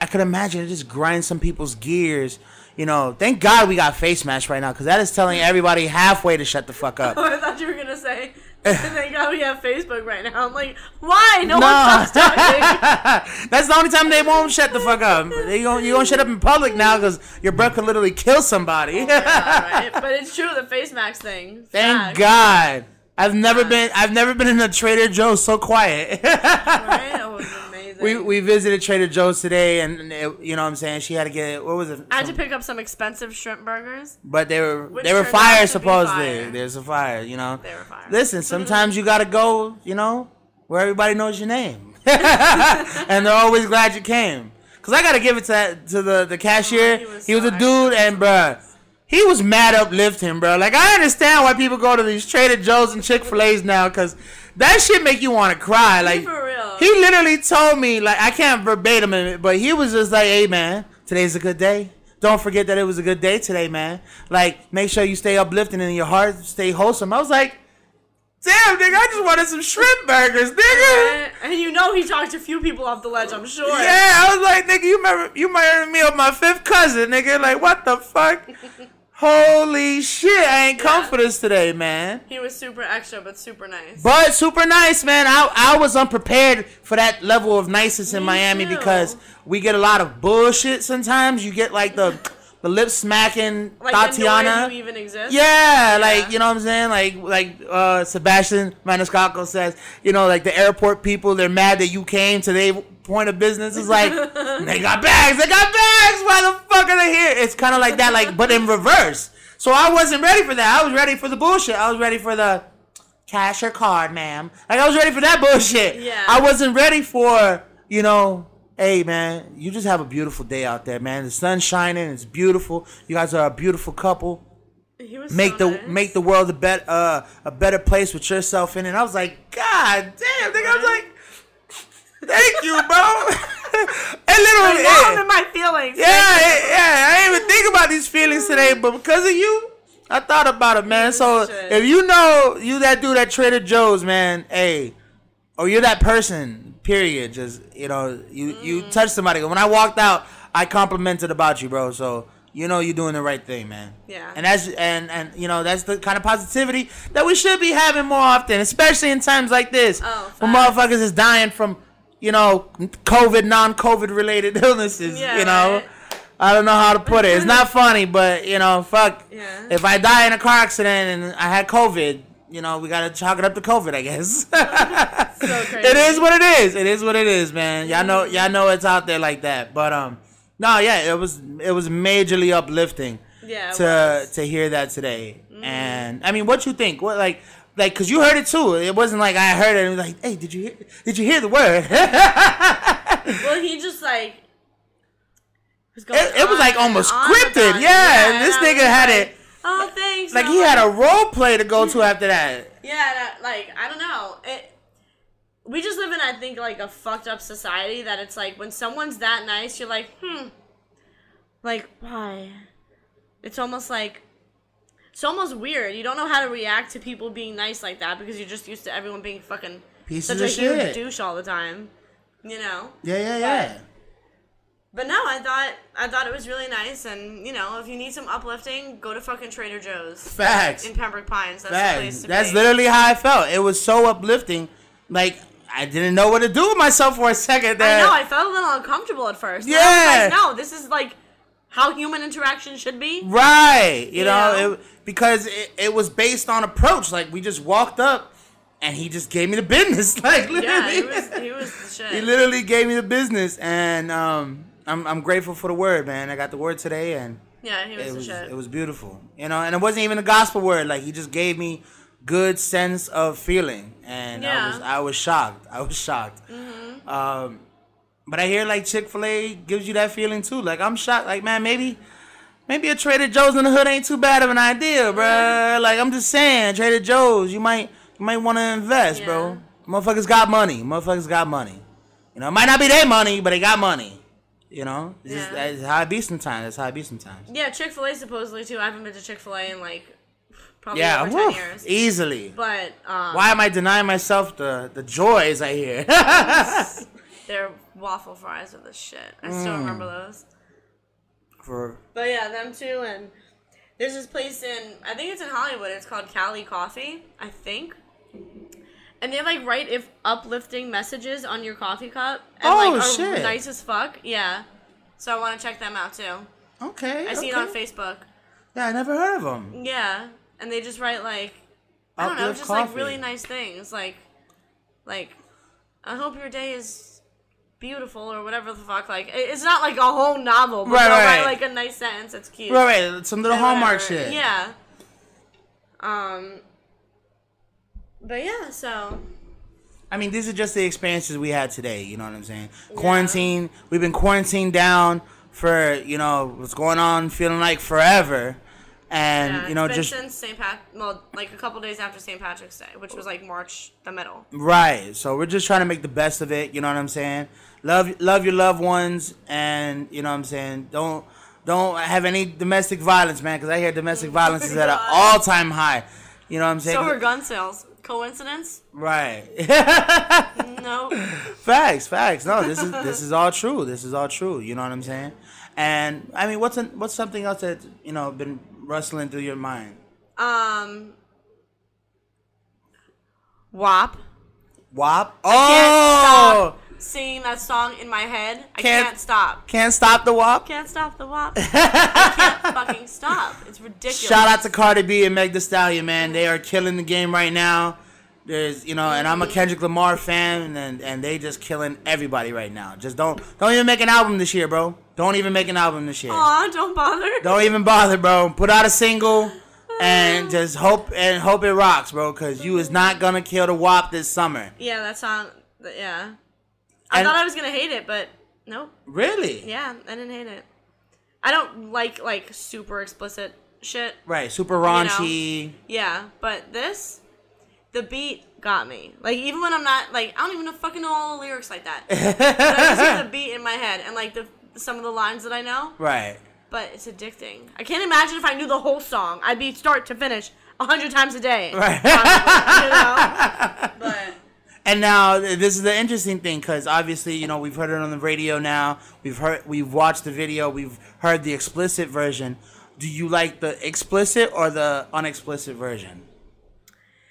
I could imagine it just grinds some people's gears. You know, thank God we got face mask right now, because that is telling everybody halfway to shut the fuck up. Oh, I thought you were gonna say. Thank God we have Facebook right now. I'm like, why? No, No. one stops talking. That's the only time they won't shut the fuck up. They gon' you're gonna shut up in public now because your breath could literally kill somebody. Oh yeah, right? But it's true, the face mask thing. Thank Facts. God. I've never been. I've never been in a Trader Joe's so quiet. Right? Oh, It was amazing. we we visited Trader Joe's today, and it, you know what I'm saying. She had to get what was it? I had to pick up some expensive shrimp burgers. but they were they were fire supposedly. There's a fire, you know. They were fire. Listen, sometimes you gotta go, you know, where everybody knows your name, and they're always glad you came. Cause I gotta give it to that, to the the cashier. Oh, he was he was a dude, and bruh, he was mad uplifting, bro. Like I understand why people go to these Trader Joe's and Chick Fil A's now, cause that shit make you want to cry. Like for real. He literally told me, like I can't verbatim it, but he was just like, "Hey man, today's a good day." Don't forget that it was a good day today, man. Like, make sure you stay uplifting in your heart, stay wholesome. I was like, damn, nigga, I just wanted some shrimp burgers, nigga. And, and you know he talked a few people off the ledge, I'm sure. Yeah, I was like, nigga, you remember, you reminded me of my fifth cousin, nigga. Like, what the fuck? Holy shit, I ain't come Yeah. for this today, man. He was super extra, but super nice. But super nice, man. I I was unprepared for that level of niceness in Me Miami too. because we get a lot of bullshit sometimes. You get like the the lip smacking like Tatiana. even exists. Yeah, Yeah. like you know what I'm saying, like like uh, Sebastian Maniscalco says, you know, like the airport people, they're mad that you came to their point of business. is like they got bags, they got bags. Why the fuck are they here? It's kind of like that, like but in reverse. So I wasn't ready for that. I was ready for the bullshit. I was ready for the cash or card, ma'am. Like I was ready for that bullshit. Yeah. I wasn't ready for you know. Hey man, you just have a beautiful day out there, man. The sun's shining, it's beautiful. You guys are a beautiful couple He was make so the nice. make the world a better uh, a better place with yourself in it. And I was like, God damn, nigga. I was like, thank you, bro. and literally, Now I'm in my feelings. yeah, yeah, yeah. I didn't even think about these feelings today, but because of you, I thought about it, man. So if you know you that dude at Trader Joe's, man, hey, or you're that person, period. Just you know, you you touched somebody. When I walked out, I complimented about you, bro. So you know you're doing the right thing, man. Yeah. And that's and and you know that's the kind of positivity that we should be having more often, especially in times like this, Oh, when motherfuckers is dying from you know COVID, non-COVID related illnesses. Yeah, you know. right. I don't know how to put it. It's not funny, but you know, fuck. Yeah. If I die in a car accident and I had COVID, you know, we gotta chalk it up to COVID, I guess. So crazy. It is what it is. It is what it is, man. Y'all know, y'all know it's out there like that. But um, no, yeah, it was it was majorly uplifting Yeah, to was. to hear that today. And I mean, what you think? What like like because you heard it too. It wasn't like I heard it and was like, hey, did you hear? Did you hear the word? Well, he just like. Was going it was like almost scripted. it. Yeah, and this nigga had like, it. Oh, thanks. Like And he I'm had a role play to go to after that. Yeah, that, like I don't know. It. We just live in, I think, like a fucked up society that it's like when someone's that nice, you're like, hmm, like why? It's almost like. It's almost weird. You don't know how to react to people being nice like that because you're just used to everyone being fucking Pieces such a huge shit. douche all the time. You know. Yeah, yeah, yeah. But no, I thought I thought it was really nice, and you know, if you need some uplifting, go to fucking Trader Joe's Facts. in Pembroke Pines. That's the place Facts. to That's be. literally how I felt. It was so uplifting. Like I didn't know what to do with myself for a second. I There. know. I felt a little uncomfortable at first. I Yeah. was like, no, this is like how human interaction should be. Right. You You know, know? It, because it, it was based on approach. Like we just walked up and he just gave me the business. Like literally. Yeah, he was he was the shit. he literally gave me the business and um I'm I'm grateful for the word, man. I got the word today and yeah, he was it was shit. it was beautiful. You know, and it wasn't even a gospel word. Like he just gave me good sense of feeling, and I Yeah. was I was shocked. I was shocked. Mhm. Um, but I hear like Chick Fil A gives you that feeling too. Like I'm shocked. Like man, maybe. Maybe a Trader Joe's in the hood ain't too bad of an idea, bruh. Like I'm just saying, Trader Joe's, you might you might want to invest, bro. Motherfuckers got money. Motherfuckers got money. You know, it might not be their money, but they got money. You know, it's just, Yeah. that's how it be sometimes. That's how it be sometimes. yeah, Chick Fil A supposedly too. I haven't been to Chick Fil A in like probably Yeah, over woo, ten years. easily. But um, Why am I denying myself the the joys I hear? their waffle fries are the shit. I still Mm. remember those. For But yeah, them too, and there's this place in I think it's in Hollywood. It's called Cali Coffee, I think. And they have like write if uplifting messages on your coffee cup, and Oh, like are shit. nice as fuck. Yeah, so I want to check them out too. okay, I see it on Facebook. Yeah, I never heard of them. Yeah, and they just write like I don't know, just like really nice things. Like, like, I hope your day is beautiful or whatever the fuck. Like, it's not like a whole novel, but Right, they'll right, write like a nice sentence that's cute. Right, right. Some little Hallmark whatever. shit. Yeah. Um. But yeah, so I mean, these are just the experiences we had today. You know what I'm saying? Quarantine. We've been quarantined down for you know what's going on, feeling like forever, and yeah, you know just since St. Pat, well, like a couple days after St. Patrick's Day, which was like March the middle. right. So we're just trying to make the best of it. You know what I'm saying? Love, love your loved ones, and you know what I'm saying. Don't, don't have any domestic violence, man, because I hear domestic violence is at an all time high. You know what I'm saying? So are gun sales. Coincidence? right. No. Facts, facts. No, this is this is all true. This is all true. You know what I'm saying? And I mean, what's an, what's something else that you know been rustling through your mind? um. WAP. WAP. Can't Oh, singing that song in my head. I Can't- can't stop. can't stop the WAP. Can't stop the WAP. I can't fucking stop. It's ridiculous. Shout out to Cardi B and Meg Thee Stallion, man. They are killing the game right now. There's, you know, and I'm a Kendrick Lamar fan, and and they just killing everybody right now. Just don't don't even make an album this year, bro. Don't even make an album this year. Aw, don't bother. Don't even bother, bro. Put out a single and just hope and hope it rocks, bro. Cause you is not gonna kill the WAP this summer. Yeah, that song. Yeah. I And- thought I was gonna hate it, but nope. Really? Yeah, I didn't hate it. I don't like like super explicit shit. Right. Super know. raunchy. Yeah, but this, the beat got me. Like even when I'm not like I don't even know fucking know all the lyrics like that. but I just hear the beat in my head and like the some of the lines that I know. Right. But it's addicting. I can't imagine if I knew the whole song. I'd be start to finish a hundred times a day. Right. Probably, you know? But And now this is the interesting thing because obviously you know we've heard it on the radio now. We've heard we've watched the video. We've heard the explicit version. Do you like the explicit or the unexplicit version?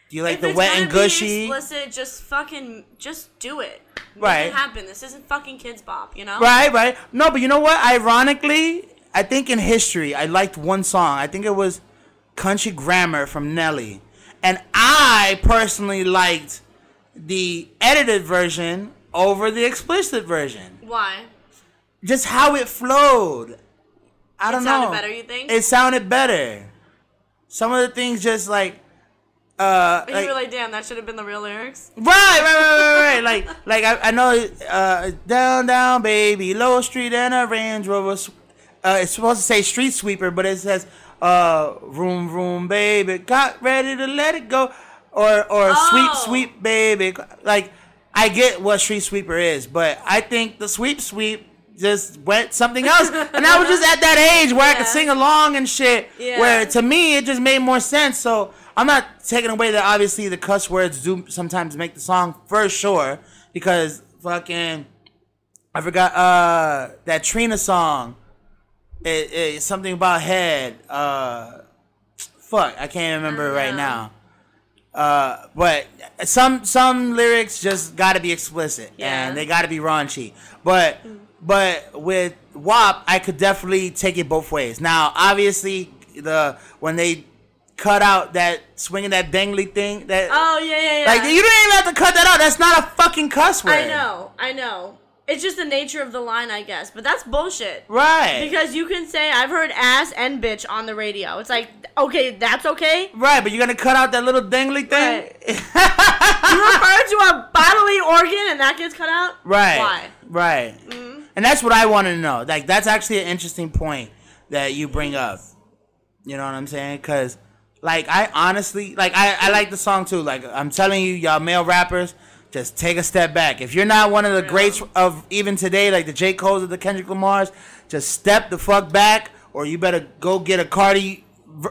Do you like if the wet and gushy? explicit, just fucking just do it. Make Right. it happen. This isn't fucking Kidz Bop, you know? Right, right. No, but you know what? Ironically, I think in history, I liked one song. I think it was Country Grammar from Nelly. And I personally liked the edited version over the explicit version. Why? Just how it flowed. I don't know. It sounded better, you think? It sounded better. Some of the things just like uh But like- you were like, damn, that should have been the real lyrics. Right, right, right, right, right. like, like I, I know, uh, down, down, baby, low street and a Range Rover. Uh, it's supposed to say street sweeper, but it says, uh, room, room, baby, got ready to let it go, or, or sweep, Oh. sweep, baby. Like, I get what street sweeper is, but I think the sweep, sweep just went something else, and I was just at that age where I could sing along and shit. Yeah. Where to me it just made more sense. So I'm not taking away that obviously the cuss words do sometimes make the song for sure because fucking I forgot uh that Trina song. It, it's something about head. Uh, fuck, I can't remember right now. Uh, but some some lyrics just got to be explicit Yeah. and they got to be raunchy. But but with WAP, I could definitely take it both ways. Now, obviously, the when they cut out that swinging that dangly thing, that Oh yeah, yeah, yeah. like you didn't even have to cut that out. That's not a fucking cuss word. I know, I know. It's just the nature of the line, I guess. But that's bullshit. Right. Because you can say I've heard ass and bitch on the radio. It's like okay, that's okay. right, but you're gonna cut out that little dangly thing. You refer to a bodily organ and that gets cut out. Right. Why? Right. Mm. And that's what I want to know. Like that's actually an interesting point that you bring up. You know what I'm saying? Cuz like I honestly like I I like the song too. Like I'm telling you y'all male rappers just take a step back. If you're not one of the greats of even today like the J. Cole's or the Kendrick Lamar's, just step the fuck back or you better go get a Cardi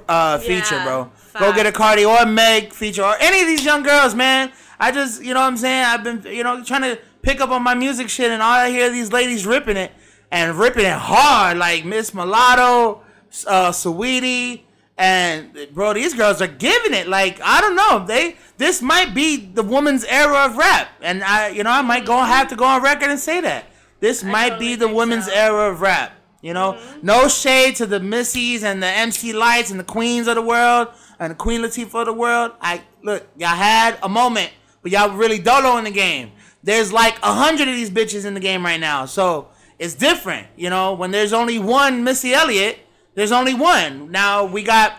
uh, feature, Yeah, bro. Go get a. Cardi or Meg feature or any of these young girls, man. I just, you know what I'm saying? I've been, you know, trying to pick up on my music shit and all I hear these ladies ripping it and ripping it hard like Miss Mulatto, uh, Saweetie, and bro, these girls are giving it. Like, I don't know. They, this might be the woman's era of rap. And I, you know, I might go have to go on record and say that. This might totally be the women's so. Mm-hmm. era of rap. You know, no shade to the Missies and the MC Lytes and the Queens of the world and the Queen Latifah of the world. I look, y'all had a moment, but y'all really dolo in the game. There's like a hundred of these bitches in the game right now, so it's different. You know, when there's only one Missy Elliott, there's only one. Now we got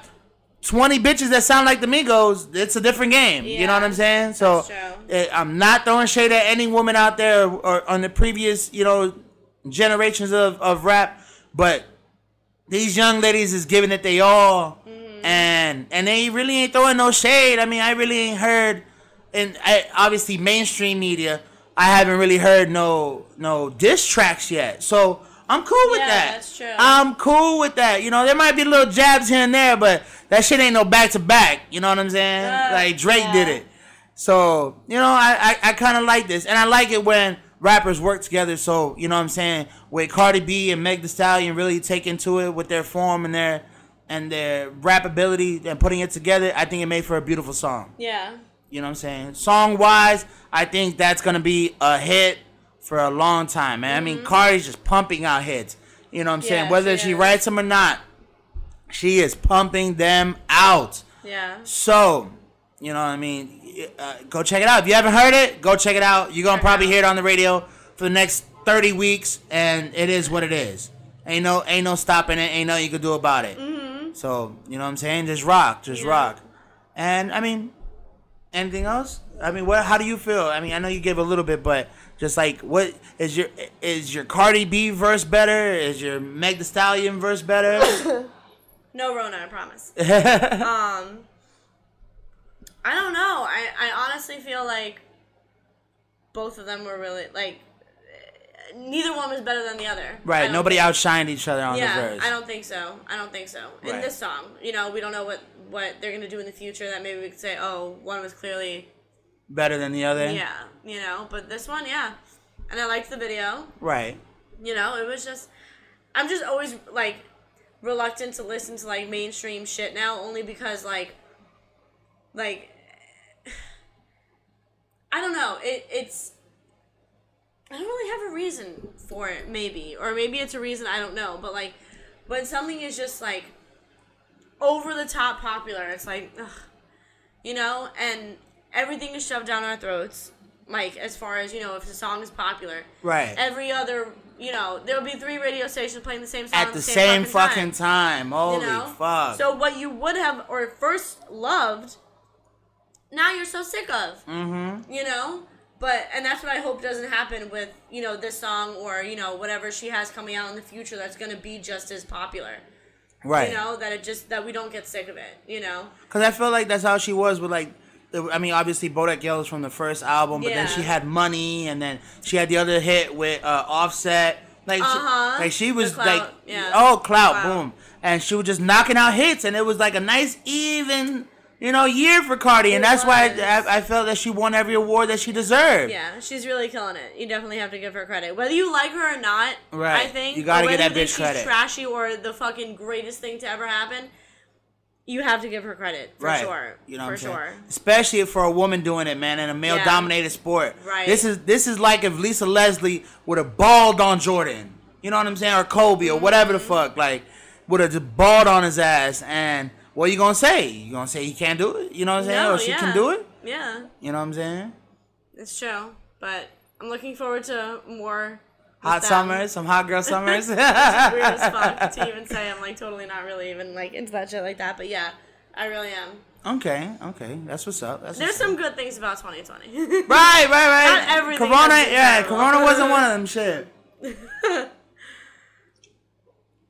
20 bitches that sound like the Migos, it's a different game. you know what I'm saying? So true. eh, I'm not throwing shade at any woman out there or, or on the previous, you know, generations of, of rap, but these young ladies is giving it they all. And and they really ain't throwing no shade. I mean, I really ain't heard and I, obviously mainstream media, I haven't really heard no no diss tracks yet. So I'm cool with Yeah, that. that's true. I'm cool with that. You know, there might be little jabs here and there, but that shit ain't no back to back. You know what I'm saying? Uh, like Drake yeah. did it. So, you know, I, I, I kind of like this. And I like it when rappers work together. So, you know what I'm saying? With Cardi B and Meg Thee Stallion really taking to it with their form and their and their rap ability and putting it together, I think it made for a beautiful song. Yeah. You know what I'm saying? Song wise, I think that's gonna be a hit for a long time, man. I mean, Cardi's just pumping out hits. You know what I'm saying? Mm-hmm. Whether she she writes them or not, she is pumping them out. Yeah. So, you know what I mean? Uh, go check it out. If you haven't heard it, go check it out. You're gonna probably out. hear it on the radio for the next 30 weeks, and it is what it is. Ain't no, ain't no stopping it. Ain't nothing you can do about it. Mm-hmm. So, you know what I'm saying? Just rock, just Mm-hmm. Yeah. rock. And I mean, anything else? I mean, what? How do you feel? I mean, I know you gave a little bit, but just like, what is your is your Cardi B verse better? Is your Meg Thee Stallion verse better? No Rona, I promise. um, I don't know. I, I honestly feel like both of them were really like neither one was better than the other. Right. Nobody think. outshined each other on Yeah, the verse. I don't think so. I don't think so. In Right. this song, you know, we don't know what what they're gonna do in the future. That maybe we could say, oh, one was clearly, better than the other. yeah, you know, but this one, yeah. And I liked the video. Right. You know, it was just I'm just always like reluctant to listen to like mainstream shit now only because like like I don't know. It it's I don't really have a reason for it maybe or maybe it's a reason I don't know, but like when something is just like over the top popular, it's like ugh, you know, and everything is shoved down our throats. Like as far as you know, if the song is popular, Right. every other you know there'll be three radio stations playing the same song At the same fucking time. Holy you know? fuck. So what you would have or first loved, now you're so sick of. mm-hmm. You know. But and that's what I hope doesn't happen with you know this song or you know whatever she has coming out in the future that's gonna be just as popular. Right. You know that it just that we don't get sick of it. You know. Cause I feel like that's how she was with like. I mean, obviously, Bodak Yellow's from the first album, but then she had money, and then she had the other hit with uh, Offset. Like, Uh-huh. she, like she was The like, yeah. oh, clout, Clout. boom, and she was just knocking out hits, and it was like a nice even, you know, year for Cardi, and It that's why. I, I felt that she won every award that she deserved. Yeah, she's really killing it. You definitely have to give her credit, whether you like her or not. Right. I think You gotta whether that bitch credit. She's trashy or the fucking greatest thing to ever happen. You have to give her credit for right. sure. You know for sure. Especially for a woman doing it, man, in a male dominated sport. Right. This is this is like if Lisa Leslie would have balled on Jordan. You know what I'm saying? Or Kobe or whatever the Mm-hmm. fuck. Like would have just balled on his ass and what are you gonna say? You gonna say he can't do it? You know what I'm saying? No, or she yeah. can do it? Yeah, You know what I'm saying? it's true. But I'm looking forward to more. Hot them. summers, some hot girl summers. Weird as fuck to even say. I'm like totally not really even like into that shit like that. But yeah, I really am. okay, okay. That's what's up. That's There's what's up. some good things about 2020. Right, right, right. Not everything Corona, yeah. Corona wasn't one of them shit.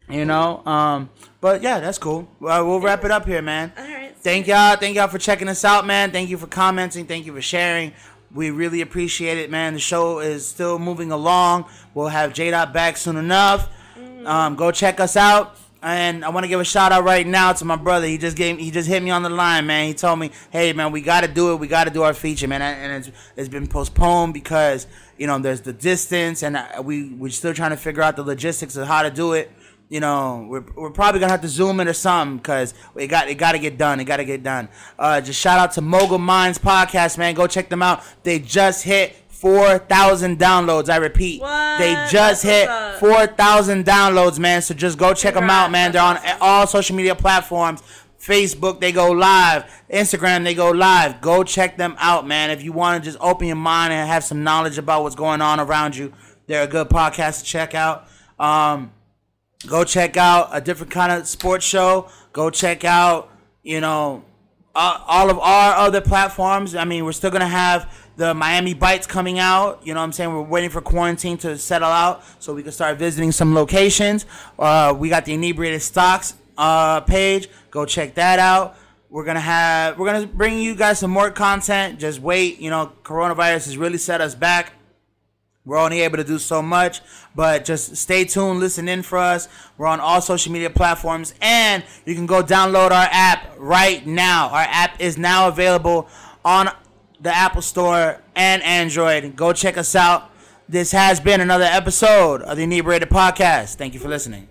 you know, um, but yeah, that's cool. Well, we'll wrap it up here, man. All right. Thank y'all, thank y'all for checking us out, man. Thank you for commenting, thank you for sharing. We really appreciate it, man. The show is still moving along. We'll have J Dot back soon enough. Um, go check us out. And I want to give a shout out right now to my brother. He just gave, he just hit me on the line, man. He told me, "Hey, man, we got to do it. We got to do our feature, man." And it's, it's been postponed because you know there's the distance, and we we're still trying to figure out the logistics of how to do it. You know, we're, we're probably gonna have to zoom in or something because it got it got to get done. It got to get done. Uh, just shout out to Mogul Minds podcast, man. Go check them out. They just hit four thousand downloads. I repeat, What? they just That's hit four thousand downloads, man. So just go check them out, man. They're on all social media platforms. Facebook, they go live. Instagram, they go live. Go check them out, man. If you want to just open your mind and have some knowledge about what's going on around you, they're a good podcast to check out. Um, go check out a different kind of sports show. Go check out, you know, uh, all of our other platforms. I mean, we're still gonna have the Miami Bites coming out. You know what I'm saying? We're waiting for quarantine to settle out so we can start visiting some locations. Uh, we got the inebriated stocks uh, page. Go check that out. We're gonna have we're gonna bring you guys some more content. Just wait. You know, coronavirus has really set us back. We're only able to do so much, but just stay tuned, listen in for us. We're on all social media platforms, and you can go download our app right now. Our app is now available on the Apple Store and Android. Go check us out. This has been another episode of the Inebriated Podcast. Thank you for listening.